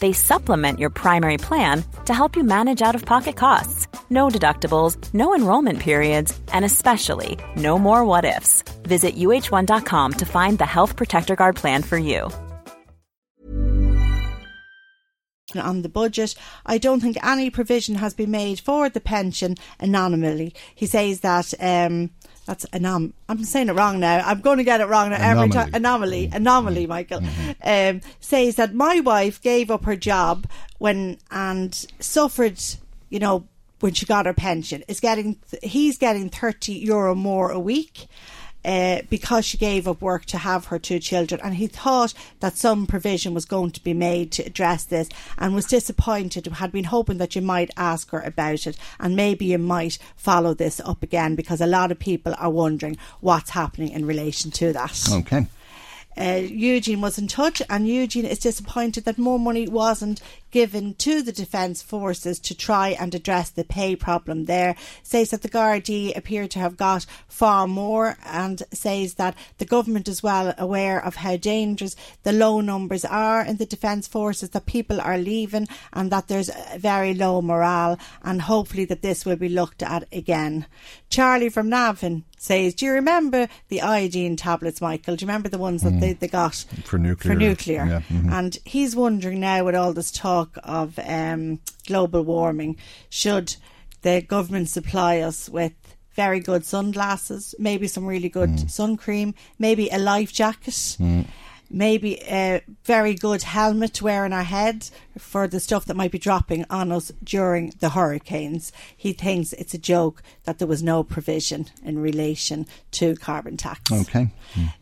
They supplement your primary plan to help you manage out of pocket costs. No deductibles, no enrollment periods, and especially no more what ifs. Visit uh1.com to find the Health Protector Guard plan for you. on the budget. I don't think any provision has been made for the pension anonymously. He says that um, that's anom. I'm saying it wrong now. I'm going to get it wrong now every time. Anomaly, Mm-hmm. anomaly. Michael um, says that my wife gave up her job when and suffered. You know when she got her pension is getting. He's getting thirty euro more a week. Uh, because she gave up work to have her two children, and he thought that some provision was going to be made to address this, and was disappointed. Had been hoping that you might ask her about it, and maybe you might follow this up again, because a lot of people are wondering what's happening in relation to that. Okay. Uh, Eugene was in touch, and Eugene is disappointed that more money wasn't given to the Defence Forces to try and address the pay problem there. Says that the Gardaí appear to have got far more, and says that the government is well aware of how dangerous the low numbers are in the Defence Forces, that people are leaving, and that there's very low morale, and hopefully that this will be looked at again. Charlie from Navan says, Do you remember the iodine tablets, Michael? Do you remember the ones that they, they got For nuclear. for nuclear. Yeah, mhm. And he's wondering now with all this talk of um, global warming, should the government supply us with very good sunglasses, maybe some really good Mm. sun cream, maybe a life jacket, maybe a very good helmet to wear on our head for the stuff that might be dropping on us during the hurricanes. He thinks it's a joke that there was no provision in relation to carbon tax. Okay.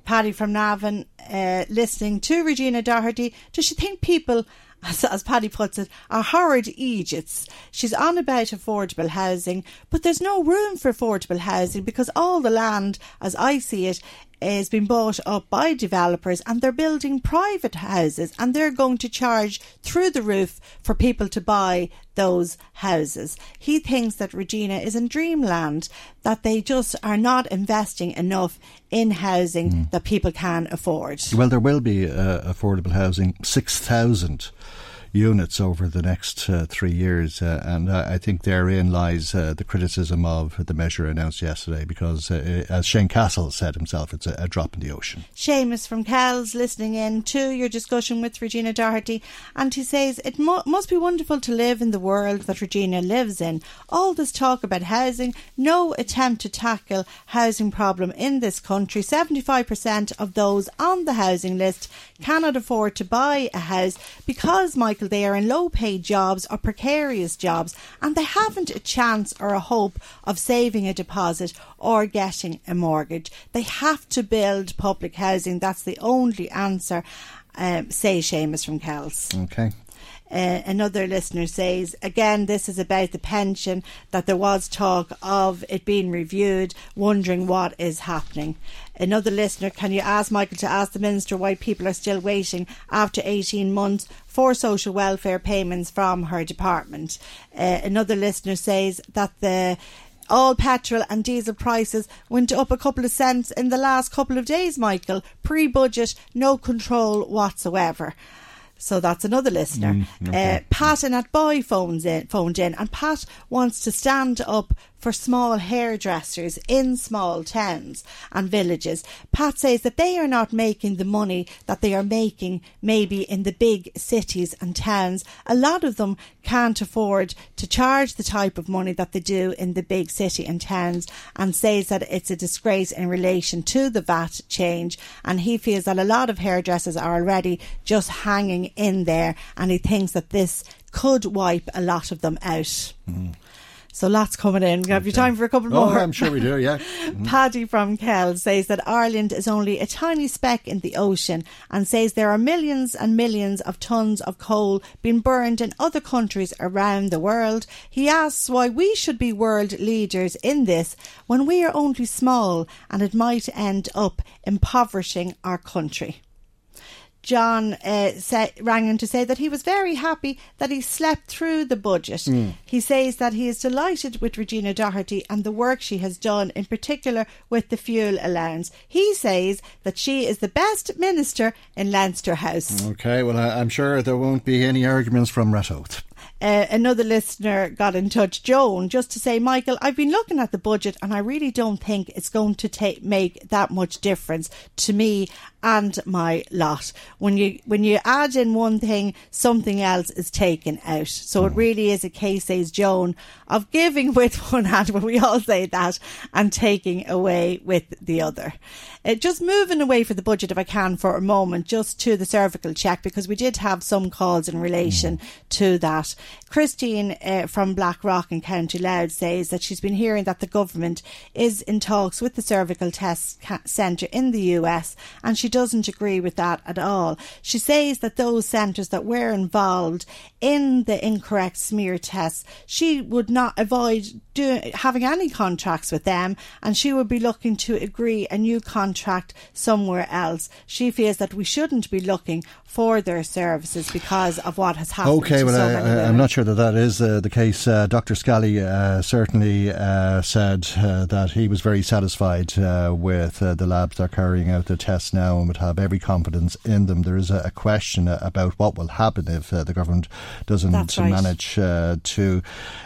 Paddy from Navan, uh, listening to Regina Doherty. Does she think people, as, as Paddy puts it, are horrid Egypts? She's on about affordable housing, but there's no room for affordable housing because all the land, as I see it, is being bought up by developers and they're building private houses and they're going to charge through the roof for people to buy those houses. He thinks that Regina is in dreamland, that they just are not investing enough in housing that people can afford. Well, there will be uh, affordable housing, 6,000 units over the next uh, three years. Uh, and uh, I think therein lies uh, the criticism of the measure announced yesterday because, uh, as Shane Castle said himself, it's a, a drop in the ocean. Seamus from Kells listening in to your discussion with Regina Doherty, and he says it mu- must be wonderful to live in the world that Regina lives in. All this talk about housing, no attempt to tackle housing problem in this country. Seventy-five percent of those on the housing list cannot afford to buy a house because, Michael, they are in low-paid jobs or precarious jobs, and they haven't a chance or a hope of saving a deposit or getting a mortgage. They have to build public housing. That's the only answer, um, say Seamus from Kells. Okay. Uh, another listener says, again, this is about the pension, that there was talk of it being reviewed, wondering what is happening. Another listener, can you ask Michael to ask the Minister why people are still waiting after 18 months for social welfare payments from her department? Uh, another listener says that the all petrol and diesel prices went up a couple of cents in the last couple of days, Michael. Pre budget, no control whatsoever. So that's another listener. Mm, okay. uh, Pat and Athboy phones in, phoned in, and Pat wants to stand up for small hairdressers in small towns and villages. Pat says that they are not making the money that they are making maybe in the big cities and towns. A lot of them can't afford to charge the type of money that they do in the big city and towns and says that it's a disgrace in relation to the VAT change and he feels that a lot of hairdressers are already just hanging in there and he thinks that this could wipe a lot of them out. Mm. So lots coming in. We Have you time for a couple Oh, more? I'm sure we do, yeah. Mm-hmm. Paddy from Kell says that Ireland is only a tiny speck in the ocean and says there are millions and millions of tons of coal being burned in other countries around the world. He asks why we should be world leaders in this when we are only small and it might end up impoverishing our country. John uh, sa- rang in to say that he was very happy that he slept through the budget. Mm. He says that he is delighted with Regina Doherty and the work she has done, in particular with the fuel allowance. He says that she is the best minister in Leinster House. Okay, well, I, I'm sure there won't be any arguments from Ratoath. Uh, another listener got in touch, Joan, just to say, Michael, I've been looking at the budget and I really don't think it's going to take make that much difference to me and my lot. When you when you add in one thing, something else is taken out. So it really is a case, says Joan, of giving with one hand, when we all say that, and taking away with the other. Uh, just moving away from the budget, if I can, for a moment, just to the cervical check, because we did have some calls in relation to that. Christine uh, from Blackrock in County Louth says that she's been hearing that the government is in talks with the cervical test centre in the US, and she doesn't agree with that at all. She says that those centres that were involved in the incorrect smear tests, she would not avoid do, having any contracts with them, and she would be looking to agree a new contract somewhere else. She feels that we shouldn't be looking for their services because of what has happened. Okay, to well, so I, many I. I'm not sure that that is uh, the case. Uh, Dr. Scally uh, certainly uh, said uh, that he was very satisfied uh, with uh, the labs that are carrying out the tests now and would have every confidence in them. There is a, a question about what will happen if uh, the government doesn't right. manage uh, to.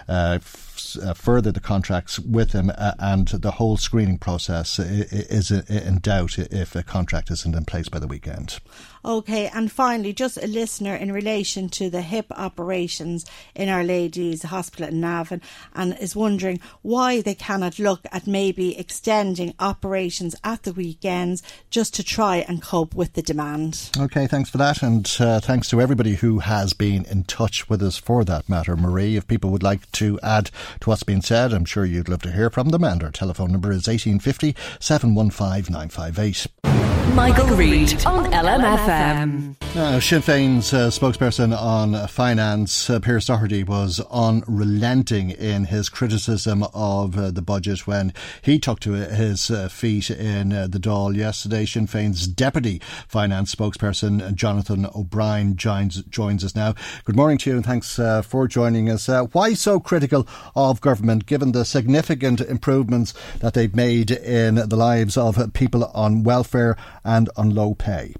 Uh, f- uh, further the contracts with them, uh, and the whole screening process is in doubt if a contract isn't in place by the weekend. Okay, and finally, just a listener in relation to the hip operations in Our Lady's Hospital in Navan and is wondering why they cannot look at maybe extending operations at the weekends just to try and cope with the demand. Okay, thanks for that, and uh, thanks to everybody who has been in touch with us for that matter. Marie, if people would like to add to what's been said, I'm sure you'd love to hear from them, and our telephone number is 1850 715 958. Michael Reade on LMFM. Now, Sinn Féin's uh, spokesperson on finance, uh, Pearse Doherty, was unrelenting in his criticism of uh, the budget when he took to his uh, feet in uh, the Dáil yesterday. Sinn Féin's deputy finance spokesperson, Jonathan O'Brien, joins, joins us now. Good morning to you and thanks uh, for joining us. Why so critical of government given the significant improvements that they've made in the lives of people on welfare and on low pay?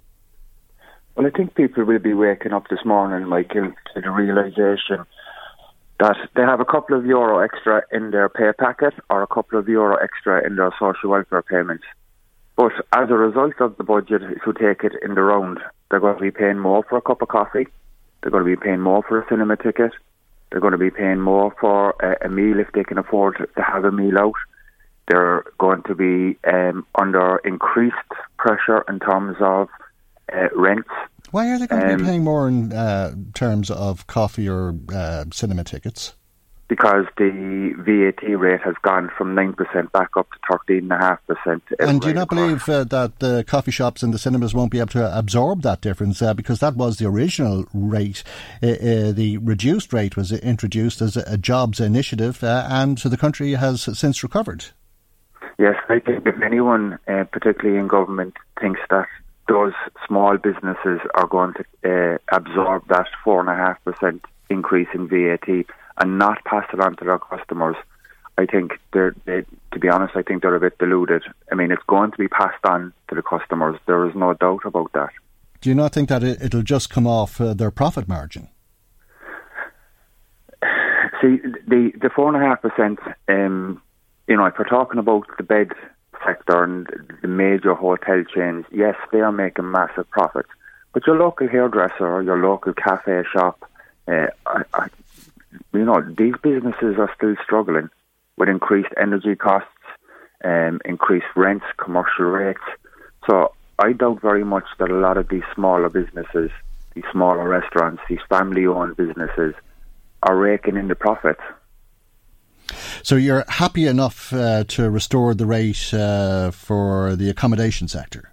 Well, I think people will be waking up this morning, Michael, to the realisation that they have a couple of euro extra in their pay packet or a couple of euro extra in their social welfare payments. But as a result of the budget, if you take it in the round, they're going to be paying more for a cup of coffee, they're going to be paying more for a cinema ticket, they're going to be paying more for a, a meal if they can afford to have a meal out. They're going to be um, under increased pressure in terms of uh, rents. Why are they going to Um, be paying more in uh, terms of coffee or uh, cinema tickets? because the VAT rate has gone from 9% back up to 13.5%. And do you not believe uh, that the coffee shops and the cinemas won't be able to absorb that difference? Uh, because that was the original rate. Uh, uh, the reduced rate was introduced as a, jobs initiative, uh, and the country has since recovered. Yes, I think if anyone, uh, particularly in government, thinks that those small businesses are going to uh, absorb that 4.5% increase in VAT and not pass it on to their customers, I think they're, they, to be honest, I think they're a bit deluded. I mean, it's going to be passed on to the customers. There is no doubt about that. Do you not think that it, it'll just come off uh, their profit margin? See, the the four and a half percent. Um, you know, if we're talking about the bed sector and the major hotel chains, yes, they are making massive profits. But your local hairdresser or your local cafe shop, uh, I, I, you know, these businesses are still struggling with increased energy costs, um, increased rents, commercial rates. So I doubt very much that a lot of these smaller businesses, these smaller restaurants, these family-owned businesses, are raking in the profits. So you're happy enough uh, to restore the rate uh, for the accommodation sector?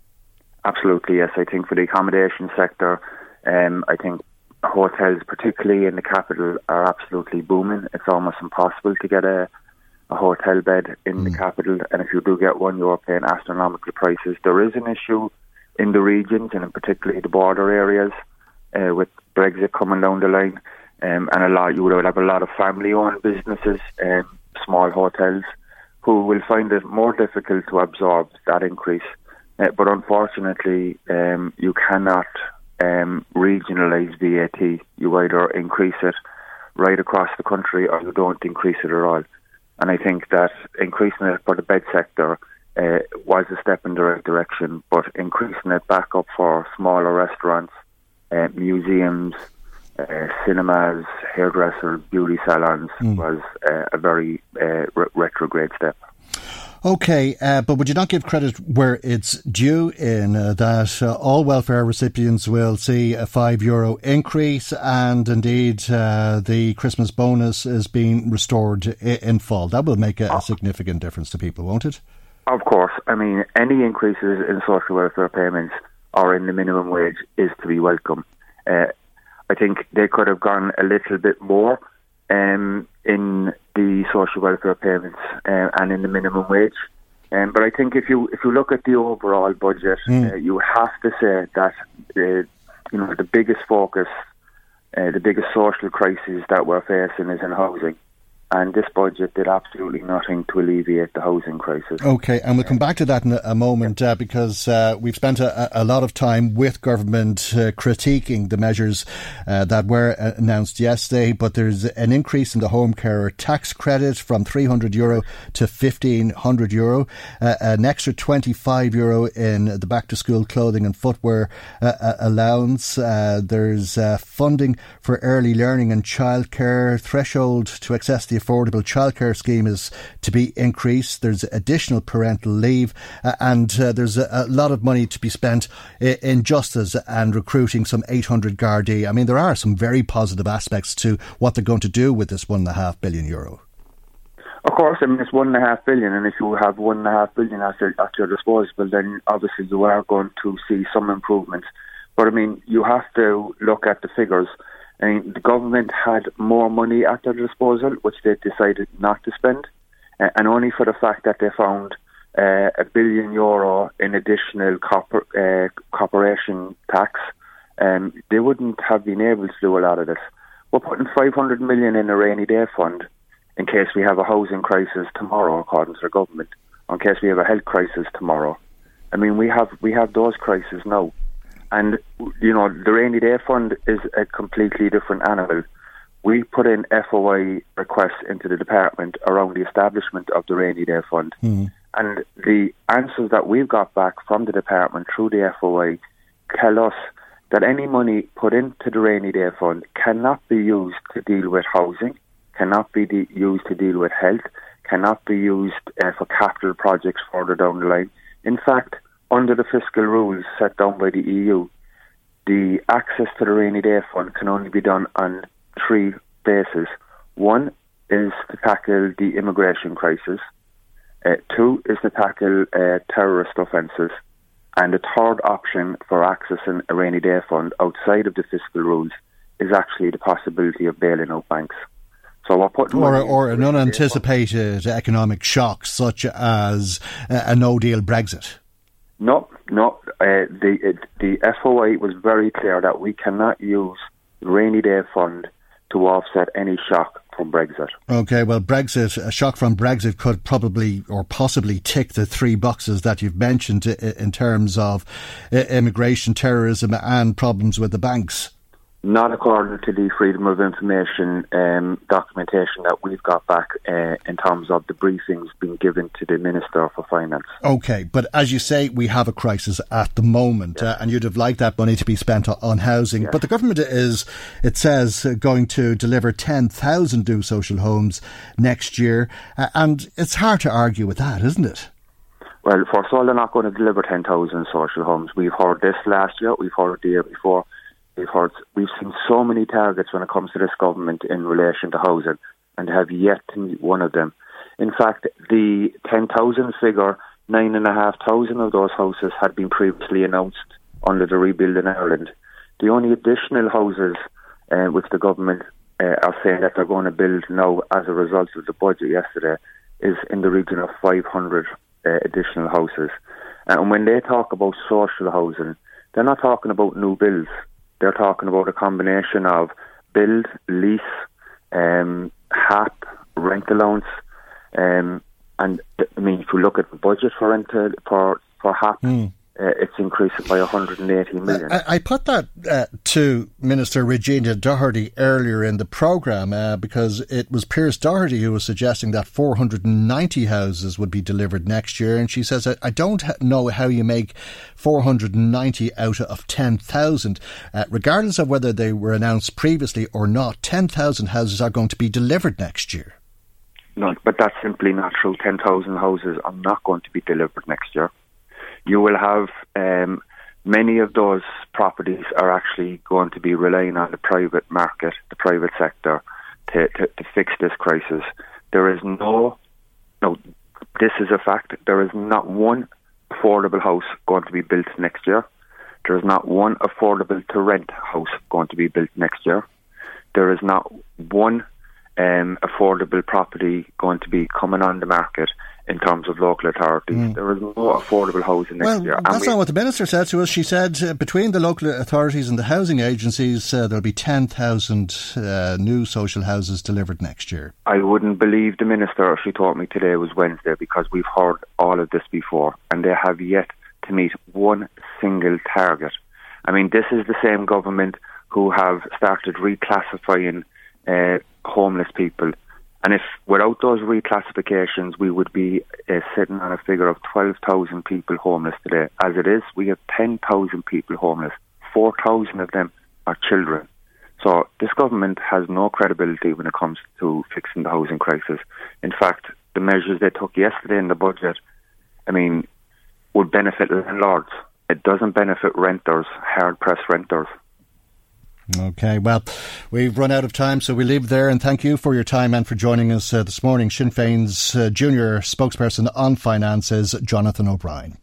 Absolutely, yes. I think for the accommodation sector, um, I think hotels, particularly in the capital, are absolutely booming. It's almost impossible to get a, a hotel bed in the capital, and if you do get one, you're paying astronomical prices. There is an issue in the regions and in particularly the border areas uh, with Brexit coming down the line. Um, and a lot, you would have a lot of family-owned businesses, um, small hotels, who will find it more difficult to absorb that increase. Uh, but unfortunately, um, you cannot um, regionalise VAT. You either increase it right across the country or you don't increase it at all. And I think that increasing it for the bed sector uh, was a step in the right direction, but increasing it back up for smaller restaurants, uh, museums, uh, cinemas, hairdressers, beauty salons mm. was uh, a very uh, re- retrograde step. Okay, uh, but would you not give credit where it's due in uh, that uh, all welfare recipients will see a five euro increase, and indeed uh, the Christmas bonus is being restored in full? That will make a, a, significant difference to people, won't it? Of course. I mean, any increases in social welfare payments or in the minimum wage is to be welcome. Uh, I think they could have gone a little bit more um, in the social welfare payments uh, and in the minimum wage. Um, but I think if you if you look at the overall budget, mm. uh, you have to say that the you know the biggest focus, uh, the biggest social crisis that we're facing is in housing and this budget did absolutely nothing to alleviate the housing crisis. Okay, and we'll come back to that in a moment uh, because uh, we've spent a, a, lot of time with government uh, critiquing the measures uh, that were uh, announced yesterday. But there's an increase in the home care tax credit from 300 euro to 1500 euro, uh, an extra 25 euro in the back to school clothing and footwear allowance. there's funding for early learning and childcare threshold to access the affordable childcare scheme is to be increased. There's additional parental leave, uh, and uh, there's a, a, lot of money to be spent in, justice and recruiting some 800 Gardaí. I mean, there are some very positive aspects to what they're going to do with this one and a half billion euro. Of course, I mean it's one and a half billion, and if you have one and a half billion at your, at your disposal, then obviously you are going to see some improvements. But I mean, you have to look at the figures. Mean, the government had more money at their disposal, which they decided not to spend, uh, and only for the fact that they found uh, a billion euro in additional copper, uh, corporation tax, um, they wouldn't have been able to do a lot of this. We're putting 500 million in a rainy day fund in case we have a housing crisis tomorrow, according to the government, in case we have a health crisis tomorrow. I mean, we have we have those crises now. And, you know, the rainy day fund is a completely different animal. We put in FOI requests into the department around the establishment of the rainy day fund. Mm. And the answers that we've got back from the department through the FOI tell us that any money put into the rainy day fund cannot be used to deal with housing, cannot be de- used to deal with health, cannot be used uh, for capital projects further down the line. In fact, under the fiscal rules set down by the EU, the access to the rainy day fund can only be done on three bases. One is to tackle the immigration crisis. Uh, two is to tackle uh, terrorist offences. And the third option for accessing a rainy day fund outside of the fiscal rules is actually the possibility of bailing out banks. So we're putting or, or an unanticipated economic shock, such as a no deal Brexit. No, no. Uh, the the FOI was very clear that we cannot use rainy day fund to offset any shock from Brexit. Okay, well, Brexit, a shock from Brexit could probably or possibly tick the three boxes that you've mentioned in terms of uh, immigration, terrorism, and problems with the banks not according to the freedom of information um, documentation that we've got back uh, in terms of the briefings being given to the Minister for Finance. Okay, but as you say, we have a crisis at the moment, uh, and you'd have liked that money to be spent on housing. But the government is, it says, uh, going to deliver 10,000 new social homes next year, uh, and it's hard to argue with that, isn't it? Well, first of all, they're not going to deliver 10,000 social homes. We've heard this last year, we've heard it the year before we've we've seen so many targets when it comes to this government in relation to housing, and have yet to meet one of them. In fact, the ten thousand figure, nine and a half thousand of those houses had been previously announced under the Rebuilding Ireland. The only additional houses uh, which the government uh, are saying that they're going to build now as a result of the budget yesterday is in the region of 500 uh, additional houses. And when they talk about social housing, they're not talking about new builds. They're talking about a combination of build, lease, um, HAP, rent allowance, um, and I mean, if you look at the budget for rental for for HAP, mm uh, it's increased by 180 million. I, I put that uh, to Minister Regina Doherty earlier in the programme uh, because it was Pearse Doherty who was suggesting that 490 houses would be delivered next year. And she says, I, I don't know how you make 490 out of 10,000. Uh, regardless of whether they were announced previously or not, 10,000 houses are going to be delivered next year. No, but that's simply not true. 10,000 houses are not going to be delivered next year you will have um, many of those properties are actually going to be relying on the private market, the private sector, to, to, to fix this crisis. There is no, no, this is a fact. There is not one affordable house going to be built next year. There is not one affordable to rent house going to be built next year. There is not one um, affordable property going to be coming on the market in terms of local authorities. Mm. There is no affordable housing next well, year. That's we, not what the minister said to us. She said uh, between the local authorities and the housing agencies, uh, there'll be 10,000 uh, new social houses delivered next year. I wouldn't believe the minister. She told me today was Wednesday because we've heard all of this before and they have yet to meet one single target. I mean, this is the same government who have started reclassifying uh, homeless people and if without those reclassifications, we would be uh, sitting on a figure of 12,000 people homeless today. As it is, we have 10,000 people homeless. 4,000 of them are children. So this government has no credibility when it comes to fixing the housing crisis. In fact, the measures they took yesterday in the budget, I mean, would benefit landlords. It doesn't benefit renters, hard pressed renters. Okay, well, we've run out of time, so we leave there. And thank you for your time and for joining us uh, this morning. Sinn Féin's uh, junior spokesperson on finances, Jonathan O'Brien.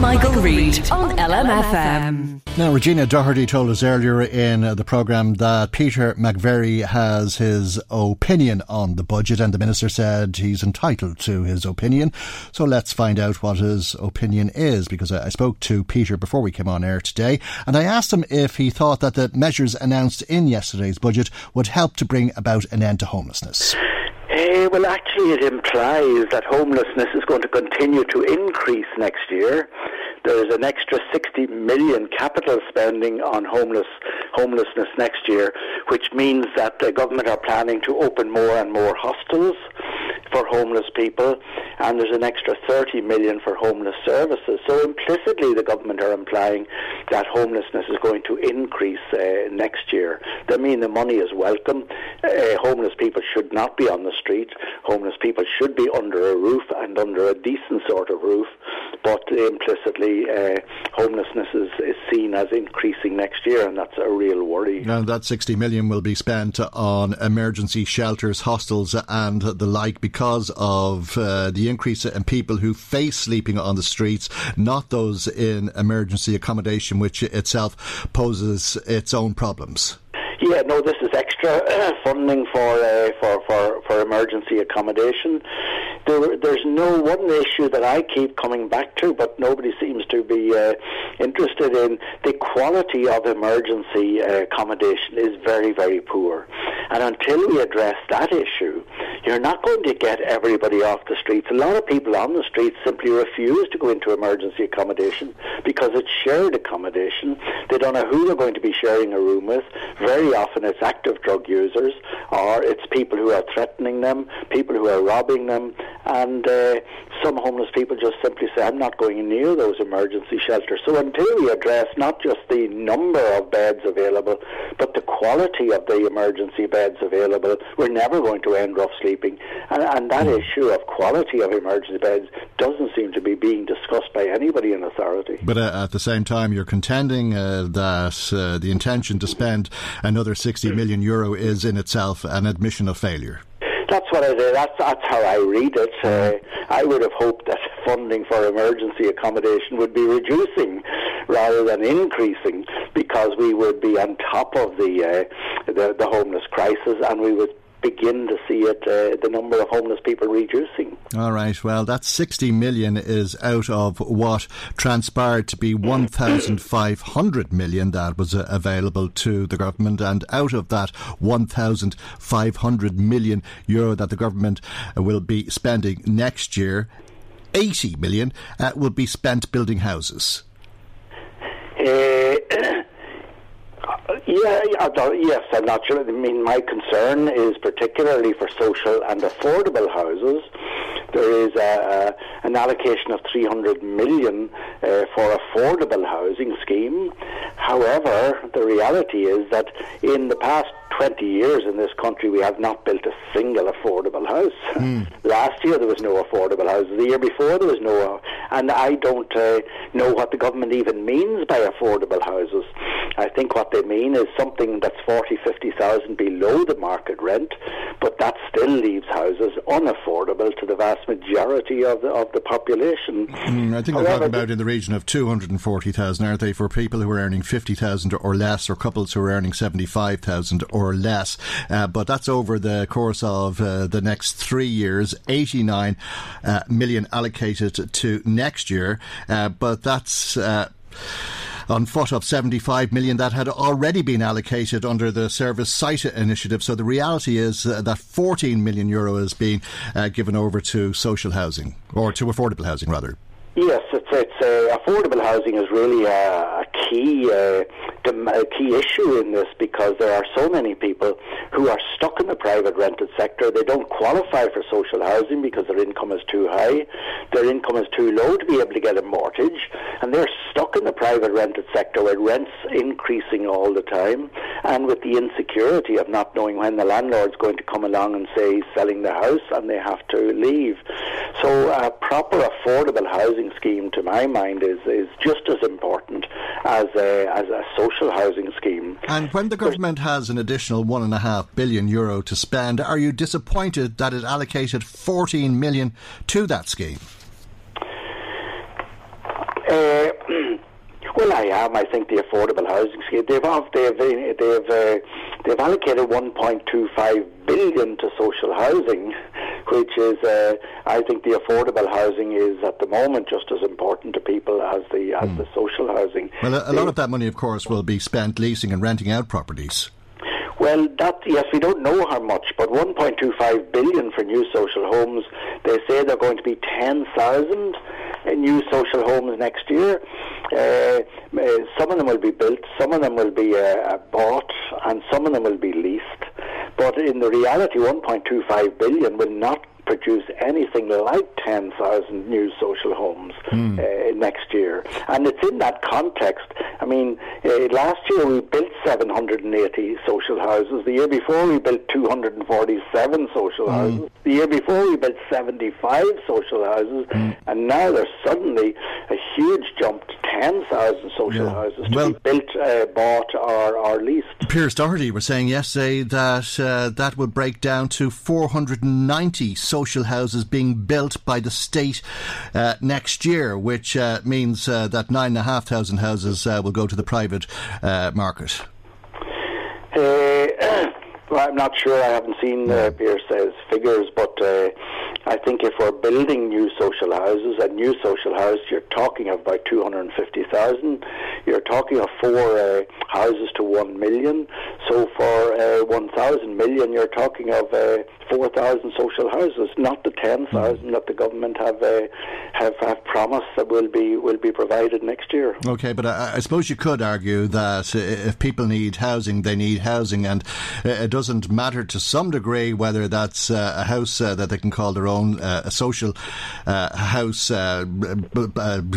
Michael, Reade on LMFM. Now, Regina Doherty told us earlier in uh, the programme that Peter McVerry has his opinion on the budget, and the Minister said he's entitled to his opinion. So let's find out what his opinion is, because I spoke to Peter before we came on air today, and I asked him if he thought that the measures announced in yesterday's budget would help to bring about an end to homelessness. Uh, well, actually, it implies that homelessness is going to continue to increase next year. There is an extra 60 million capital spending on homeless homelessness next year, which means that the government are planning to open more and more hostels for homeless people, and there's an extra 30 million for homeless services. So implicitly, the government are implying that homelessness is going to increase uh, next year. They mean the money is welcome. Uh, homeless people should not be on the street. Homeless people should be under a roof and under a decent sort of roof. But implicitly, uh, homelessness is, is seen as increasing next year, and that's a real worry. And that 60 million will be spent on emergency shelters, hostels, and the like because of uh, the increase in people who face sleeping on the streets, not those in emergency accommodation, which itself poses its own problems. Yeah, no, this is extra funding for, uh, for for for emergency accommodation. There, there's no one issue that I keep coming back to, but nobody seems to be uh, interested in. The quality of emergency uh, accommodation is very, very poor, and until we address that issue, you're not going to get everybody off the streets. A lot of people on the streets simply refuse to go into emergency accommodation because it's shared accommodation. They don't know who they're going to be sharing a room with. Very very often it's active drug users or it's people who are threatening them, people who are robbing them, and uh, some homeless people just simply say, I'm not going near those emergency shelters. So until we address not just the number of beds available, but the quality of the emergency beds available, we're never going to end rough sleeping. And, and that mm. issue of quality of emergency beds doesn't seem to be being discussed by anybody in authority. But uh, at the same time, you're contending uh, that uh, the intention to spend another 60 million euro is in itself an admission of failure. That's what I did. That's, that's how I read it. Uh, I would have hoped that funding for emergency accommodation would be reducing rather than increasing because we would be on top of the, uh, the, the homeless crisis and we would begin to see it, uh, the number of homeless people reducing. All right. Well, that 60 million is out of what transpired to be 1,500 million that was uh, available to the government. And out of that 1,500 million euro that the government uh, will be spending next year, 80 million uh, will be spent building houses. Yeah, yes, I'm not sure. I mean, my concern is particularly for social and affordable houses. There is a, a, an allocation of 300 million uh, for affordable housing scheme. However, the reality is that in the past 20 years in this country, we have not built a single affordable house. Mm. Last year there was no affordable houses. The year before there was no, and I don't uh, know what the government even means by affordable houses. I think what they mean is something that's 40, 50,000 below the market rent, but that still leaves houses unaffordable to the vast majority of the, of the population. Mm, I think However, they're talking about in the region of 240,000, aren't they, for people who are earning 50,000 or less, or couples who are earning 75,000 or less. Uh, but that's over the course of uh, the next three years, 89 uh, million allocated to next year. Uh, but that's uh, on foot of 75 million that had already been allocated under the Service Site initiative. So the reality is uh, that 14 million euro is being uh, given over to social housing or to affordable housing rather. Yes, it's, it's uh, affordable housing is really a, a key uh, a key issue in this because there are so many people who are stuck in the private rented sector. They don't qualify for social housing because their income is too high, their income is too low to be able to get a mortgage, and they're stuck in the private rented sector where rents increasing all the time, and with the insecurity of not knowing when the landlord's going to come along and say he's selling the house and they have to leave. So a proper affordable housing scheme, to my mind, is is just as important as a, as a social housing scheme. And when the government has an additional one and a half billion euro to spend, are you disappointed that it allocated 14 million to that scheme? Uh, well, I am. I think the affordable housing scheme they've they've they've uh, they've allocated 1.25 billion to social housing, which is uh, I think the affordable housing is at the moment just as important to people as the as mm. the social housing. Well, a, a lot of that money, of course, will be spent leasing and renting out properties. Well, that yes, we don't know how much, but 1.25 billion for new social homes. They say they're going to be 10,000 new social homes next year. Uh, uh, some of them will be built, some of them will be uh, bought, and some of them will be leased. But in the reality, 1.25 billion will not produce anything like 10,000 new social homes mm. uh, next year. And it's in that context. I mean, uh, last year we built 780 social houses. The year before we built 247 social mm. houses. The year before we built 75 social houses. Mm. And now there's suddenly a huge jump to 10,000 social yeah. houses to well, be built, uh, bought, or, or leased. Pearse Doherty was saying yesterday that uh, that would break down to 490 social houses being built by the state uh, next year, which uh, means uh, that 9,500 houses uh, will go to the private market. Well, I'm not sure. I haven't seen uh, Pearse's figures, but uh, I think if we're building new social houses, a new social house, you're talking of about 250,000. You're talking of four uh, houses to one million. So for uh, 1,000 million, you're talking of uh, 4,000 social houses, not the 10,000 mm. that the government have, uh, have have promised that will be will be provided next year. Okay, but I, I suppose you could argue that if people need housing, they need housing, and it doesn't matter to some degree whether that's uh, a house uh, that they can call their own, uh, a social uh, house uh,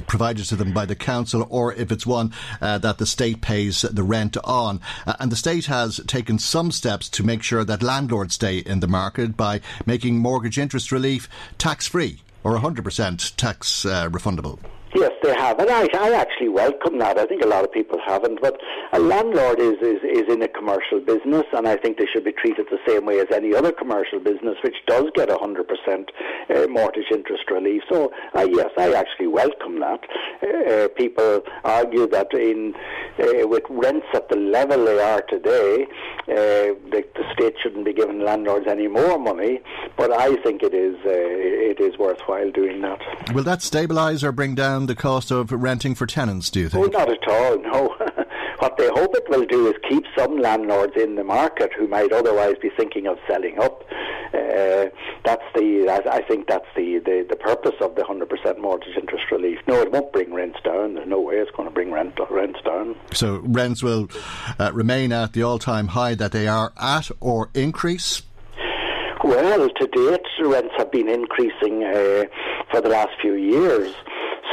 provided to them by the council, or if it's one that the state pays the rent on. and the state has taken some steps to make sure that landlords stay in the market by making mortgage interest relief tax free or 100% tax refundable. Yes, they have, and I, I actually welcome that. I think a lot of people haven't, but a landlord is, is, is in a commercial business, and I think they should be treated the same way as any other commercial business, which does get a 100% uh, mortgage interest relief. So, uh, yes, I actually welcome that. Uh, people argue that in uh, with rents at the level they are today, uh, the, the, state shouldn't be giving landlords any more money. But I think it is uh, it is worthwhile doing that. Will that stabilise or bring down the cost of renting for tenants? Do you think? Oh, not at all. No. what they hope it will do is keep some landlords in the market who might otherwise be thinking of selling up. Uh, that's the. I think that's the, the, the purpose of the hundred percent mortgage interest relief. No, it won't bring rents down. There's no way it's going to bring rent rents down. So rents will uh, remain at the all-time high that they are at, or increase. Well, to date, rents have been increasing uh, for the last few years.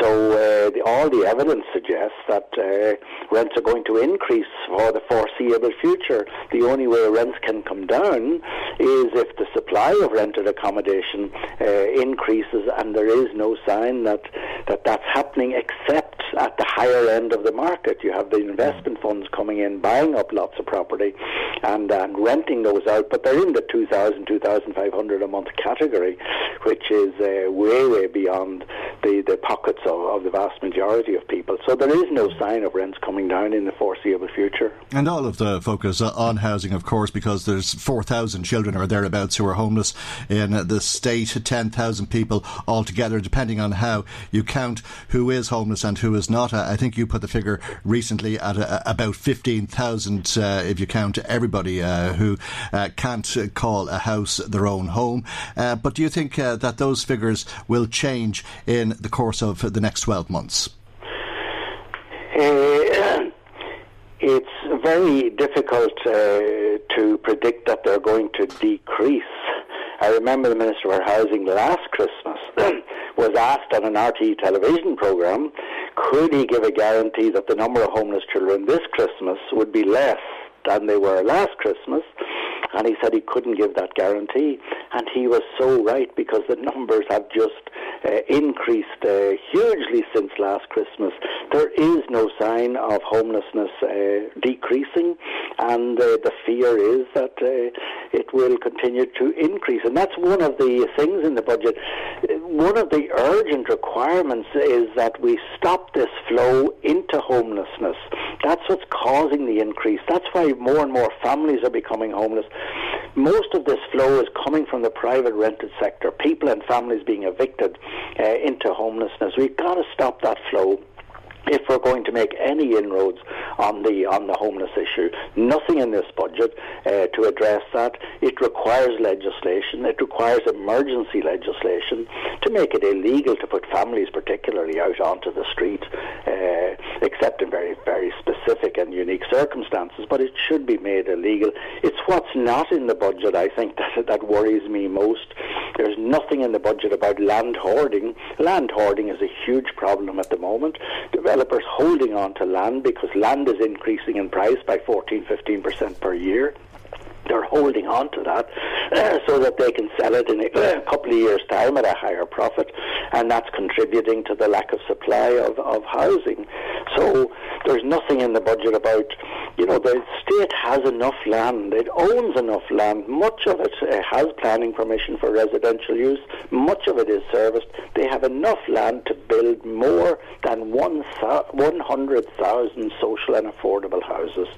So uh, the, all the evidence suggests that uh, rents are going to increase for the foreseeable future. The only way rents can come down is if the supply of rented accommodation uh, increases, and there is no sign that, that that's happening except at the higher end of the market. You have the investment funds coming in, buying up lots of property and, and renting those out, but they're in the 2,000, 2,500 a month category, which is uh, way, way beyond the, the pockets of, of the vast majority of people. So there is no sign of rents coming down in the foreseeable future. And all of the focus on housing, of course, because there's 4,000 children or thereabouts who are homeless in the state, 10,000 people altogether, depending on how you count who is homeless and who is not. I think you put the figure recently at a, about 15,000 uh, if you count everybody uh, who uh, can't call a house their own home. Uh, but do you think uh, that those figures will change in the course of the next 12 months? Uh, it's very difficult uh, to predict that they're going to decrease. I remember the Minister for Housing last Christmas was asked on an RTE television programme, could he give a guarantee that the number of homeless children this Christmas would be less than they were last Christmas? And he said he couldn't give that guarantee. And he was so right because the numbers have just uh, increased uh, hugely since last Christmas. There is no sign of homelessness uh, decreasing, and uh, the fear is that uh, it will continue to increase. And that's one of the things in the budget. One of the urgent requirements is that we stop this flow into homelessness. That's what's causing the increase. That's why more and more families are becoming homeless. Most of this flow is coming from the private rented sector, people and families being evicted uh, into homelessness. We've got to stop that flow if we're going to make any inroads on the on the homeless issue. Nothing in this budget uh, to address that. It requires legislation. It requires emergency legislation to make it illegal to put families, particularly, out onto the street, uh, except in very very specific and unique circumstances. But it should be made illegal. It's what's not in the budget, I think, that that worries me most. There's nothing in the budget about land hoarding. Land hoarding is a huge problem at the moment developers holding on to land because land is increasing in price by 14, 15% per year they're holding on to that uh, so that they can sell it in a, couple of years' time at a higher profit, and that's contributing to the lack of supply of, of housing. So there's nothing in the budget about, you know, the state has enough land, it owns enough land, much of it uh, has planning permission for residential use, much of it is serviced. They have enough land to build more than 100,000 social and affordable houses.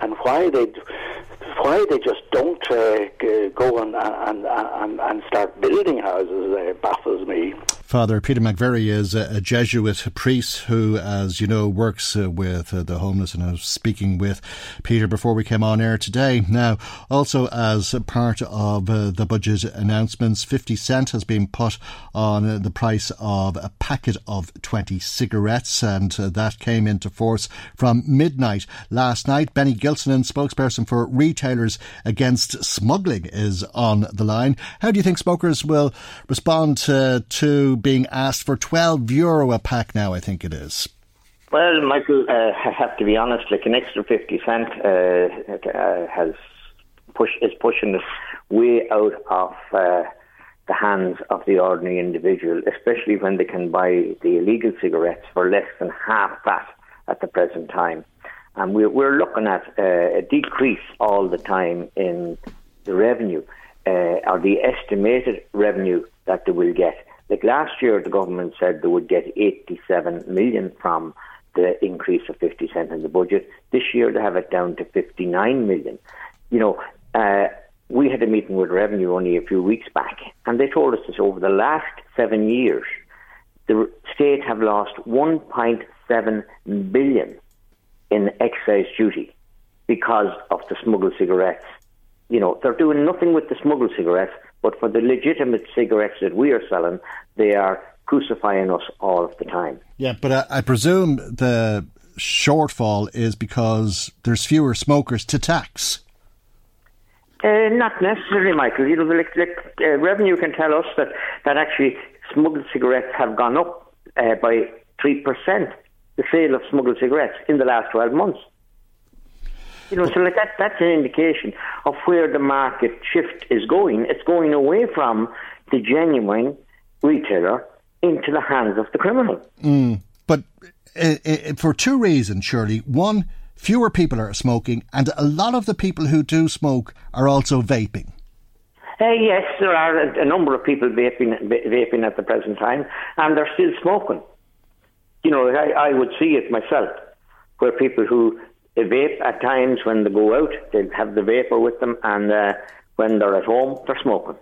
And why they why they just don't uh, go and, and, and, and start building houses uh, baffles me. Father Peter McVerry is a, Jesuit priest who, as you know, works uh, with uh, the homeless. And I was speaking with Peter before we came on air today. Now, also as part of uh, the budget announcements, 50 cent has been put on the price of a packet of 20 cigarettes, and that came into force from midnight last night. Benny Gillen, spokesperson for Retailers Against Smuggling, is on the line. How do you think smokers will respond to being asked for 12 euro a pack now, I think it is. Well, Michael, uh, I have to be honest, like an extra 50 cent uh, uh, has push, is pushing us way out of uh, the hands of the ordinary individual, especially when they can buy the illegal cigarettes for less than half that at the present time. And we're, we're looking at uh, a decrease all the time in the revenue, uh, or the estimated revenue that they will get like last year, the government said they would get 87 million from the increase of 50 cent in the budget. This year they have it down to 59 million. You know, uh, we had a meeting with Revenue only a few weeks back, and they told us that over the last seven years, the state have lost 1.7 billion in excise duty because of the smuggled cigarettes. You know, they're doing nothing with the smuggled cigarettes, but for the legitimate cigarettes that we are selling, they are crucifying us all of the time. Yeah, but I, I presume the shortfall is because there's fewer smokers to tax. Uh, not necessarily, Michael. You know, like, like uh, revenue can tell us that, that actually smuggled cigarettes have gone up uh, by 3%, the sale of smuggled cigarettes in the last 12 months. You know, so like that, that's an indication of where the market shift is going. It's going away from the genuine retailer into the hands of the criminal. Mm, but uh, uh, for two reasons, surely. One, fewer people are smoking, and a lot of the people who do smoke are also vaping. Uh, yes, there are a, a, number of people vaping, vaping at the present time, and they're still smoking. You know, I, I would see it myself, where people who vape at times when they go out, they have the vapor with them, and uh, when they're at home, they're smoking.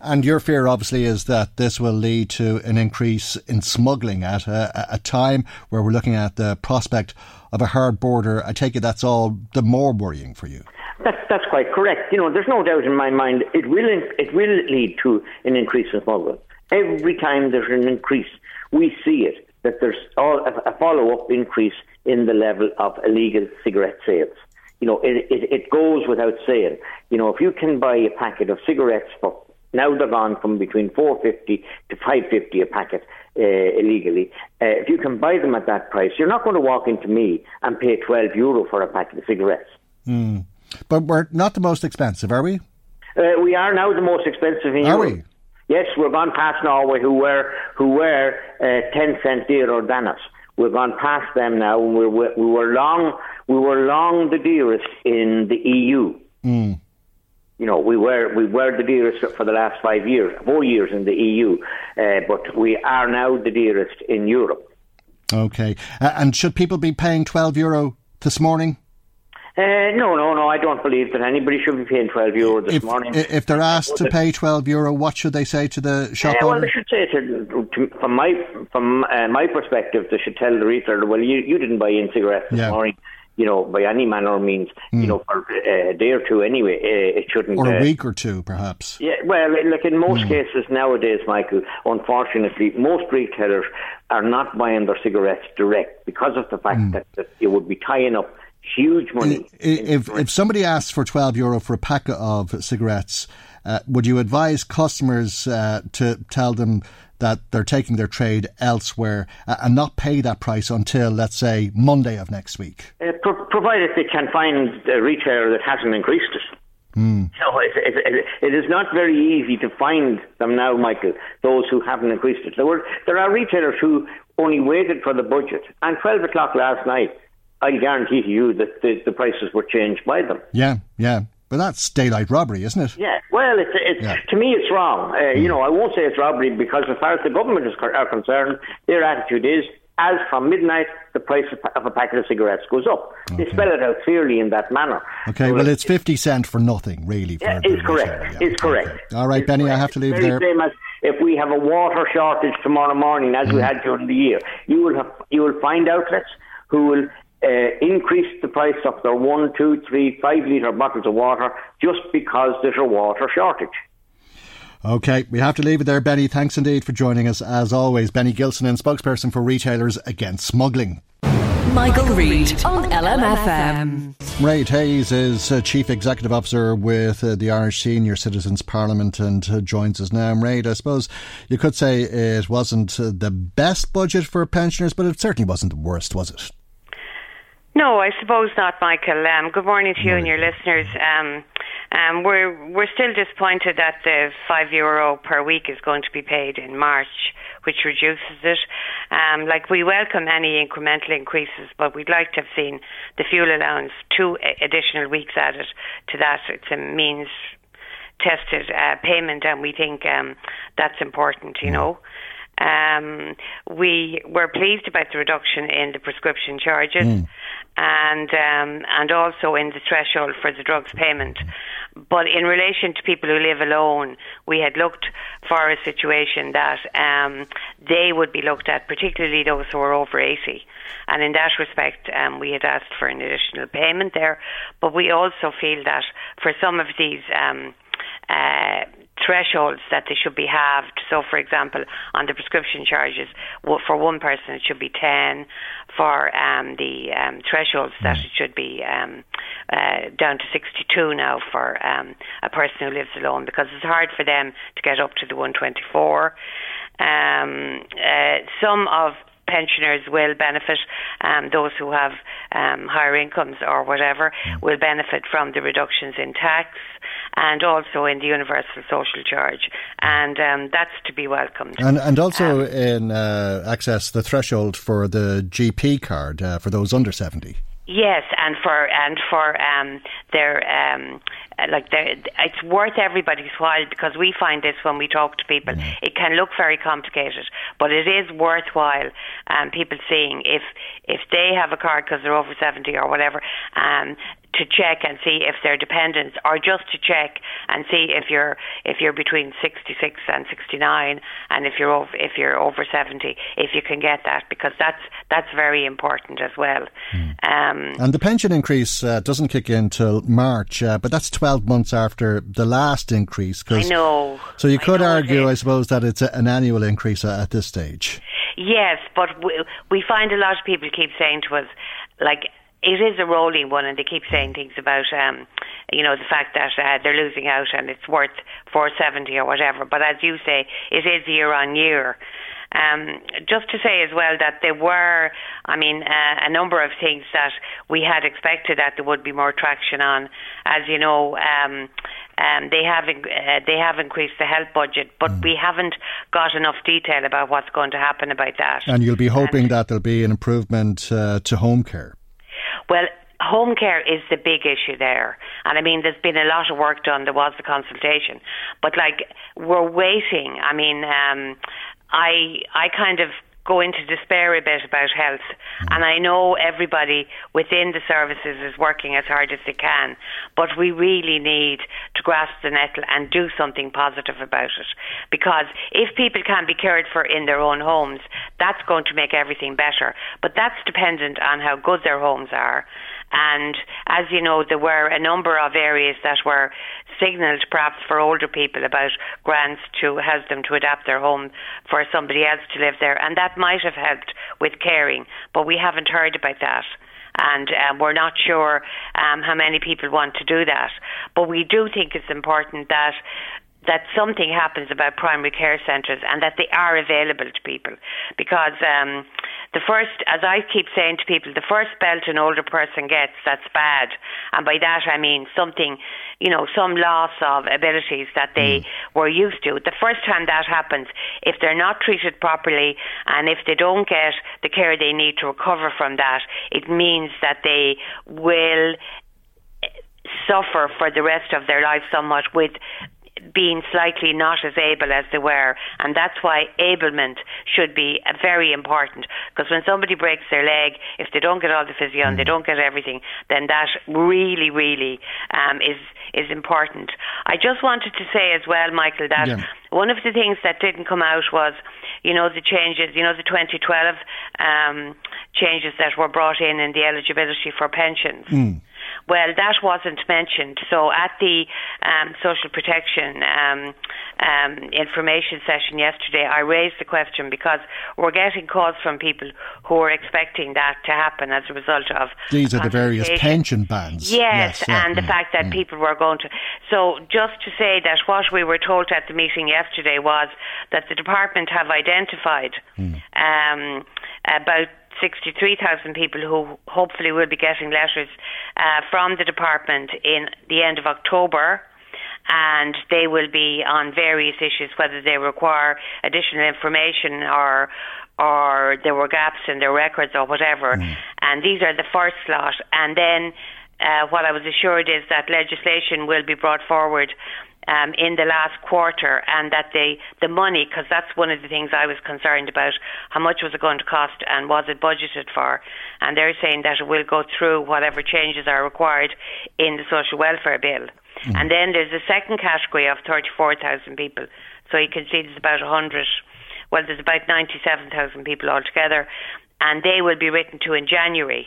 And your fear, obviously, is that this will lead to an increase in smuggling at a, a, time where we're looking at the prospect of a hard border. I take it that's all the more worrying for you. That's that's quite correct. You know, there's no doubt in my mind it will it will lead to an increase in smuggling. Every time there's an increase, we see it that there's all, a, a follow up increase in the level of illegal cigarette sales. You know, it, it, it goes without saying. You know, if you can buy a packet of cigarettes for now they're gone from between 450 to 550 a packet uh, illegally. Uh, if you can buy them at that price, you're not going to walk into me and pay 12 euro for a packet of cigarettes. Mm. But we're not the most expensive, are we? Uh, we are now the most expensive in are Europe. we? Yes, we've gone past Norway, who were who were uh, ten cent dearer than us. We've gone past them now. We were, we were long we were long the dearest in the EU. Mm you know, we were we were the dearest for the last five years, four years in the EU, uh, but we are now the dearest in Europe. Okay, uh, and should people be paying twelve euro this morning? Uh, no, no, no. I don't believe that anybody should be paying twelve euro this if, morning. If they're asked to pay twelve euro, what should they say to the shop uh, owner? Well, they should say to, to from my from uh, my perspective, they should tell the retailer, "Well, you, you didn't buy in cigarettes this Yeah. morning." You know, by any manner or means, you know, for uh, a day or two anyway, uh, it shouldn't. or a uh, week or two, perhaps. Yeah, well, like in most Hmm. cases nowadays, Michael, unfortunately, most retailers are not buying their cigarettes direct because of the fact Hmm. that, that it would be tying up huge money. If if somebody asks for twelve euro for a packet of cigarettes, uh, would you advise customers uh, to tell them that they're taking their trade elsewhere uh, and not pay that price until, let's say, Monday of next week? Uh, pro- provided they can find a retailer that hasn't increased it. Hmm. So it, it, it, it is not very easy to find them now, Michael, those who haven't increased it. There, were, there are retailers who only waited for the budget. And 12 o'clock last night, I guarantee to you that the, the prices were changed by them. Yeah, yeah. But that's daylight robbery, isn't it? Yeah, well, it's, it's Yeah. to me it's wrong. Uh, You know, I won't say it's robbery because as far as the government is co- are concerned, their attitude is as from midnight the price of, of a packet of cigarettes goes up. They spell it out clearly in that manner. Okay, So well, it's 50 cent for nothing, really. For Yeah, it's correct. yeah. It's correct. All right, Benny, I have to leave it Very there. same as if we have a water shortage tomorrow morning, as Mm. we had during the year, you will have you will find outlets who will uh, increase the price of their one, two, three, five litre bottles of water just because there's a water shortage. Okay, we have to leave it there, Benny. Thanks indeed for joining us, as always. Benny Gillen, and spokesperson for Retailers Against Smuggling. Michael Reade on LMFM. Mairead Hayes is uh, Chief Executive Officer with uh, the Irish Senior Citizens Parliament and uh, joins us now. Mairead, I suppose you could say it wasn't uh, the best budget for pensioners, but it certainly wasn't the worst, was it? No, I suppose not, Michael. Um, good morning to you and your listeners. Um, um, we're we're still disappointed that the five euro per week is going to be paid in March, which reduces it. Um, like we welcome any incremental increases, but we'd like to have seen the fuel allowance two additional weeks added to that. It's a means tested uh, payment, and we think um, that's important. You know. Um, we were pleased about the reduction in the prescription charges. Mm. And um, and also in the threshold for the drugs payment, but in relation to people who live alone, we had looked for a situation that um, they would be looked at, particularly those who are over 80. And in that respect, um, we had asked for an additional payment there. But we also feel that for some of these um, uh, thresholds that they should be halved. So, for example, on the prescription charges, for one person it should be 10. For um, the um, thresholds, that it should be um, uh, down to 62 now for um, a person who lives alone because it's hard for them to get up to the 124. Um, uh, some of pensioners will benefit, um, those who have um, higher incomes or whatever will benefit from the reductions in tax and also in the universal social charge, and um, that's to be welcomed. And and also in uh, access the threshold for the GP card uh, for those under seventy. Yes, and for and for um, their um, like it's worth everybody's while because we find this when we talk to people. Mm. It can look very complicated, but it is worthwhile. Um, people seeing if if they have a card because they're over seventy or whatever, um, to check and see if they're dependents, or just to check and see if you're if you're between 66 and 69, and if you're over if you're over 70, if you can get that, because that's that's very important as well. Mm. Um, and the pension increase uh, doesn't kick in till March, uh, but that's 12 months after the last increase. I know. So you could I argue, I suppose, that it's a, an annual increase at this stage. Yes, but we, we find a lot of people keep saying to us, like it is a rolling one, and they keep saying things about, um, you know, the fact that uh, they're losing out and it's worth 470 or whatever. But as you say, it is year on year. Um, just to say as well that there were, I mean, uh, a number of things that we had expected that there would be more traction on. As you know, um, um, they have uh, they have increased the health budget, but mm. we haven't got enough detail about what's going to happen about that. And you'll be hoping and, that there'll be an improvement uh, to home care. Well, home care is the big issue there. And I mean, there's been a lot of work done. There was the consultation. But like, we're waiting. I mean, um, I, I kind of go into despair a bit about health. Mm. And I know everybody within the services is working as hard as they can, but we really need to grasp the nettle and do something positive about it. Because if people can be cared for in their own homes, that's going to make everything better. But that's dependent on how good their homes are and as you know, there were a number of areas that were signalled perhaps for older people about grants to help them to adapt their home for somebody else to live there. And that might have helped with caring, but we haven't heard about that and um, we're not sure um, how many people want to do that. But we do think it's important that that something happens about primary care centres and that they are available to people because um, the first, as I keep saying to people, the first belt an older person gets, that's bad. And by that I mean something, you know, some loss of abilities that they mm. were used to. The first time that happens, if they're not treated properly and if they don't get the care they need to recover from that, it means that they will suffer for the rest of their life somewhat with being slightly not as able as they were. And that's why ablement should be very important. Because when somebody breaks their leg, if they don't get all the physio and they mm. don't get everything, then that really, really um, is is important. I just wanted to say as well, Michael, that yeah. one of the things that didn't come out was, you know, the changes, you know, the 2012 um, changes that were brought in in the eligibility for pensions. Mm. Well, that wasn't mentioned. So at the um, social protection um, um, information session yesterday, I raised the question because we're getting calls from people who are expecting that to happen as a result of these are the various pension bands. Yes, yes yeah, and the mm, fact that mm. people were going to. So just to say that what we were told at the meeting yesterday was that the department have identified mm. um, about 63,000 people who hopefully will be getting letters uh, from the department in the end of October. And they will be on various issues, whether they require additional information or or there were gaps in their records or whatever. Mm. And these are the first lot. And then uh, what I was assured is that legislation will be brought forward um, in the last quarter, and that they the money, because that's one of the things I was concerned about. How much was it going to cost, and was it budgeted for? And they're saying that it will go through whatever changes are required in the social welfare bill. Mm. And then there's a second category of 34,000 people. So you can see there's about 100. Well, there's about 97,000 people altogether, and they will be written to in January.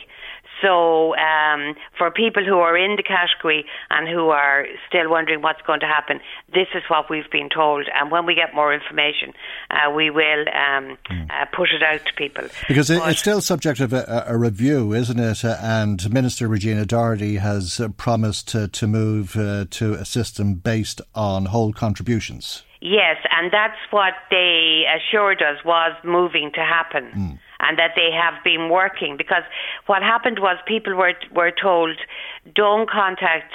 So, um, for people who are in the category and who are still wondering what's going to happen, this is what we've been told. And when we get more information, uh, we will um, mm. uh, push it out to people. Because it's still subject of a, a review, isn't it? And Minister Regina Doherty has uh, promised to, to move uh, to a system based on whole contributions. Yes, and that's what they assured us was moving to happen. Mm. And that they have been working because what happened was people were were told, "Don't contact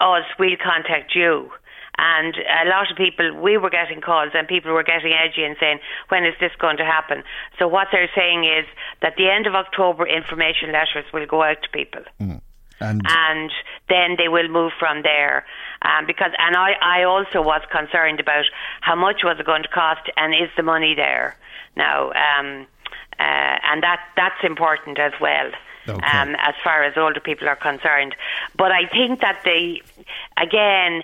us, we'll contact you." And a lot of people, we were getting calls and people were getting edgy and saying, when is this going to happen? So what they're saying is that the end of October, information letters will go out to people. Mm. And, and then they will move from there. Um, because, and I, I also was concerned about how much was it going to cost and is the money there now? Um, and that, that's important as well. Okay. Um, as far as older people are concerned. But I think that they, again,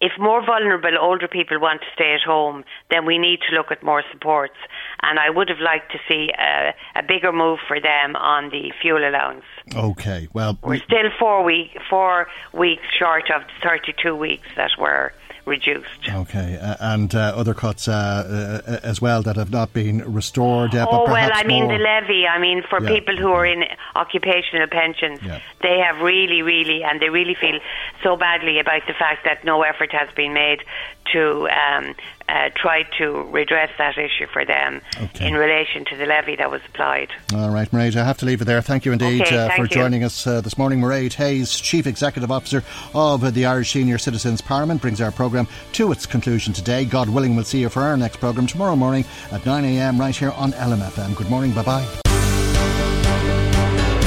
if more vulnerable older people want to stay at home, then we need to look at more supports. And I would have liked to see a, a bigger move for them on the fuel allowance. Okay, well, we're still four week four weeks short of the thirty-two weeks that were reduced. Okay, uh, and uh, other cuts uh, uh, as well that have not been restored. oh well, I mean more. the levy. I mean for yeah. people who are in occupational pensions, yeah. they have really, really, and they really feel so badly about the fact that no effort has been made to um, uh, try to redress that issue for them okay. in relation to the levy that was applied. All right, Mairead, I have to leave it there. Thank you indeed okay, uh, for you. joining us uh, this morning. Mairead Hayes, Chief Executive Officer of the Irish Senior Citizens Parliament, brings our programme to its conclusion today. God willing, we'll see you for our next programme tomorrow morning at 9am right here on LMFM. Good morning, bye bye.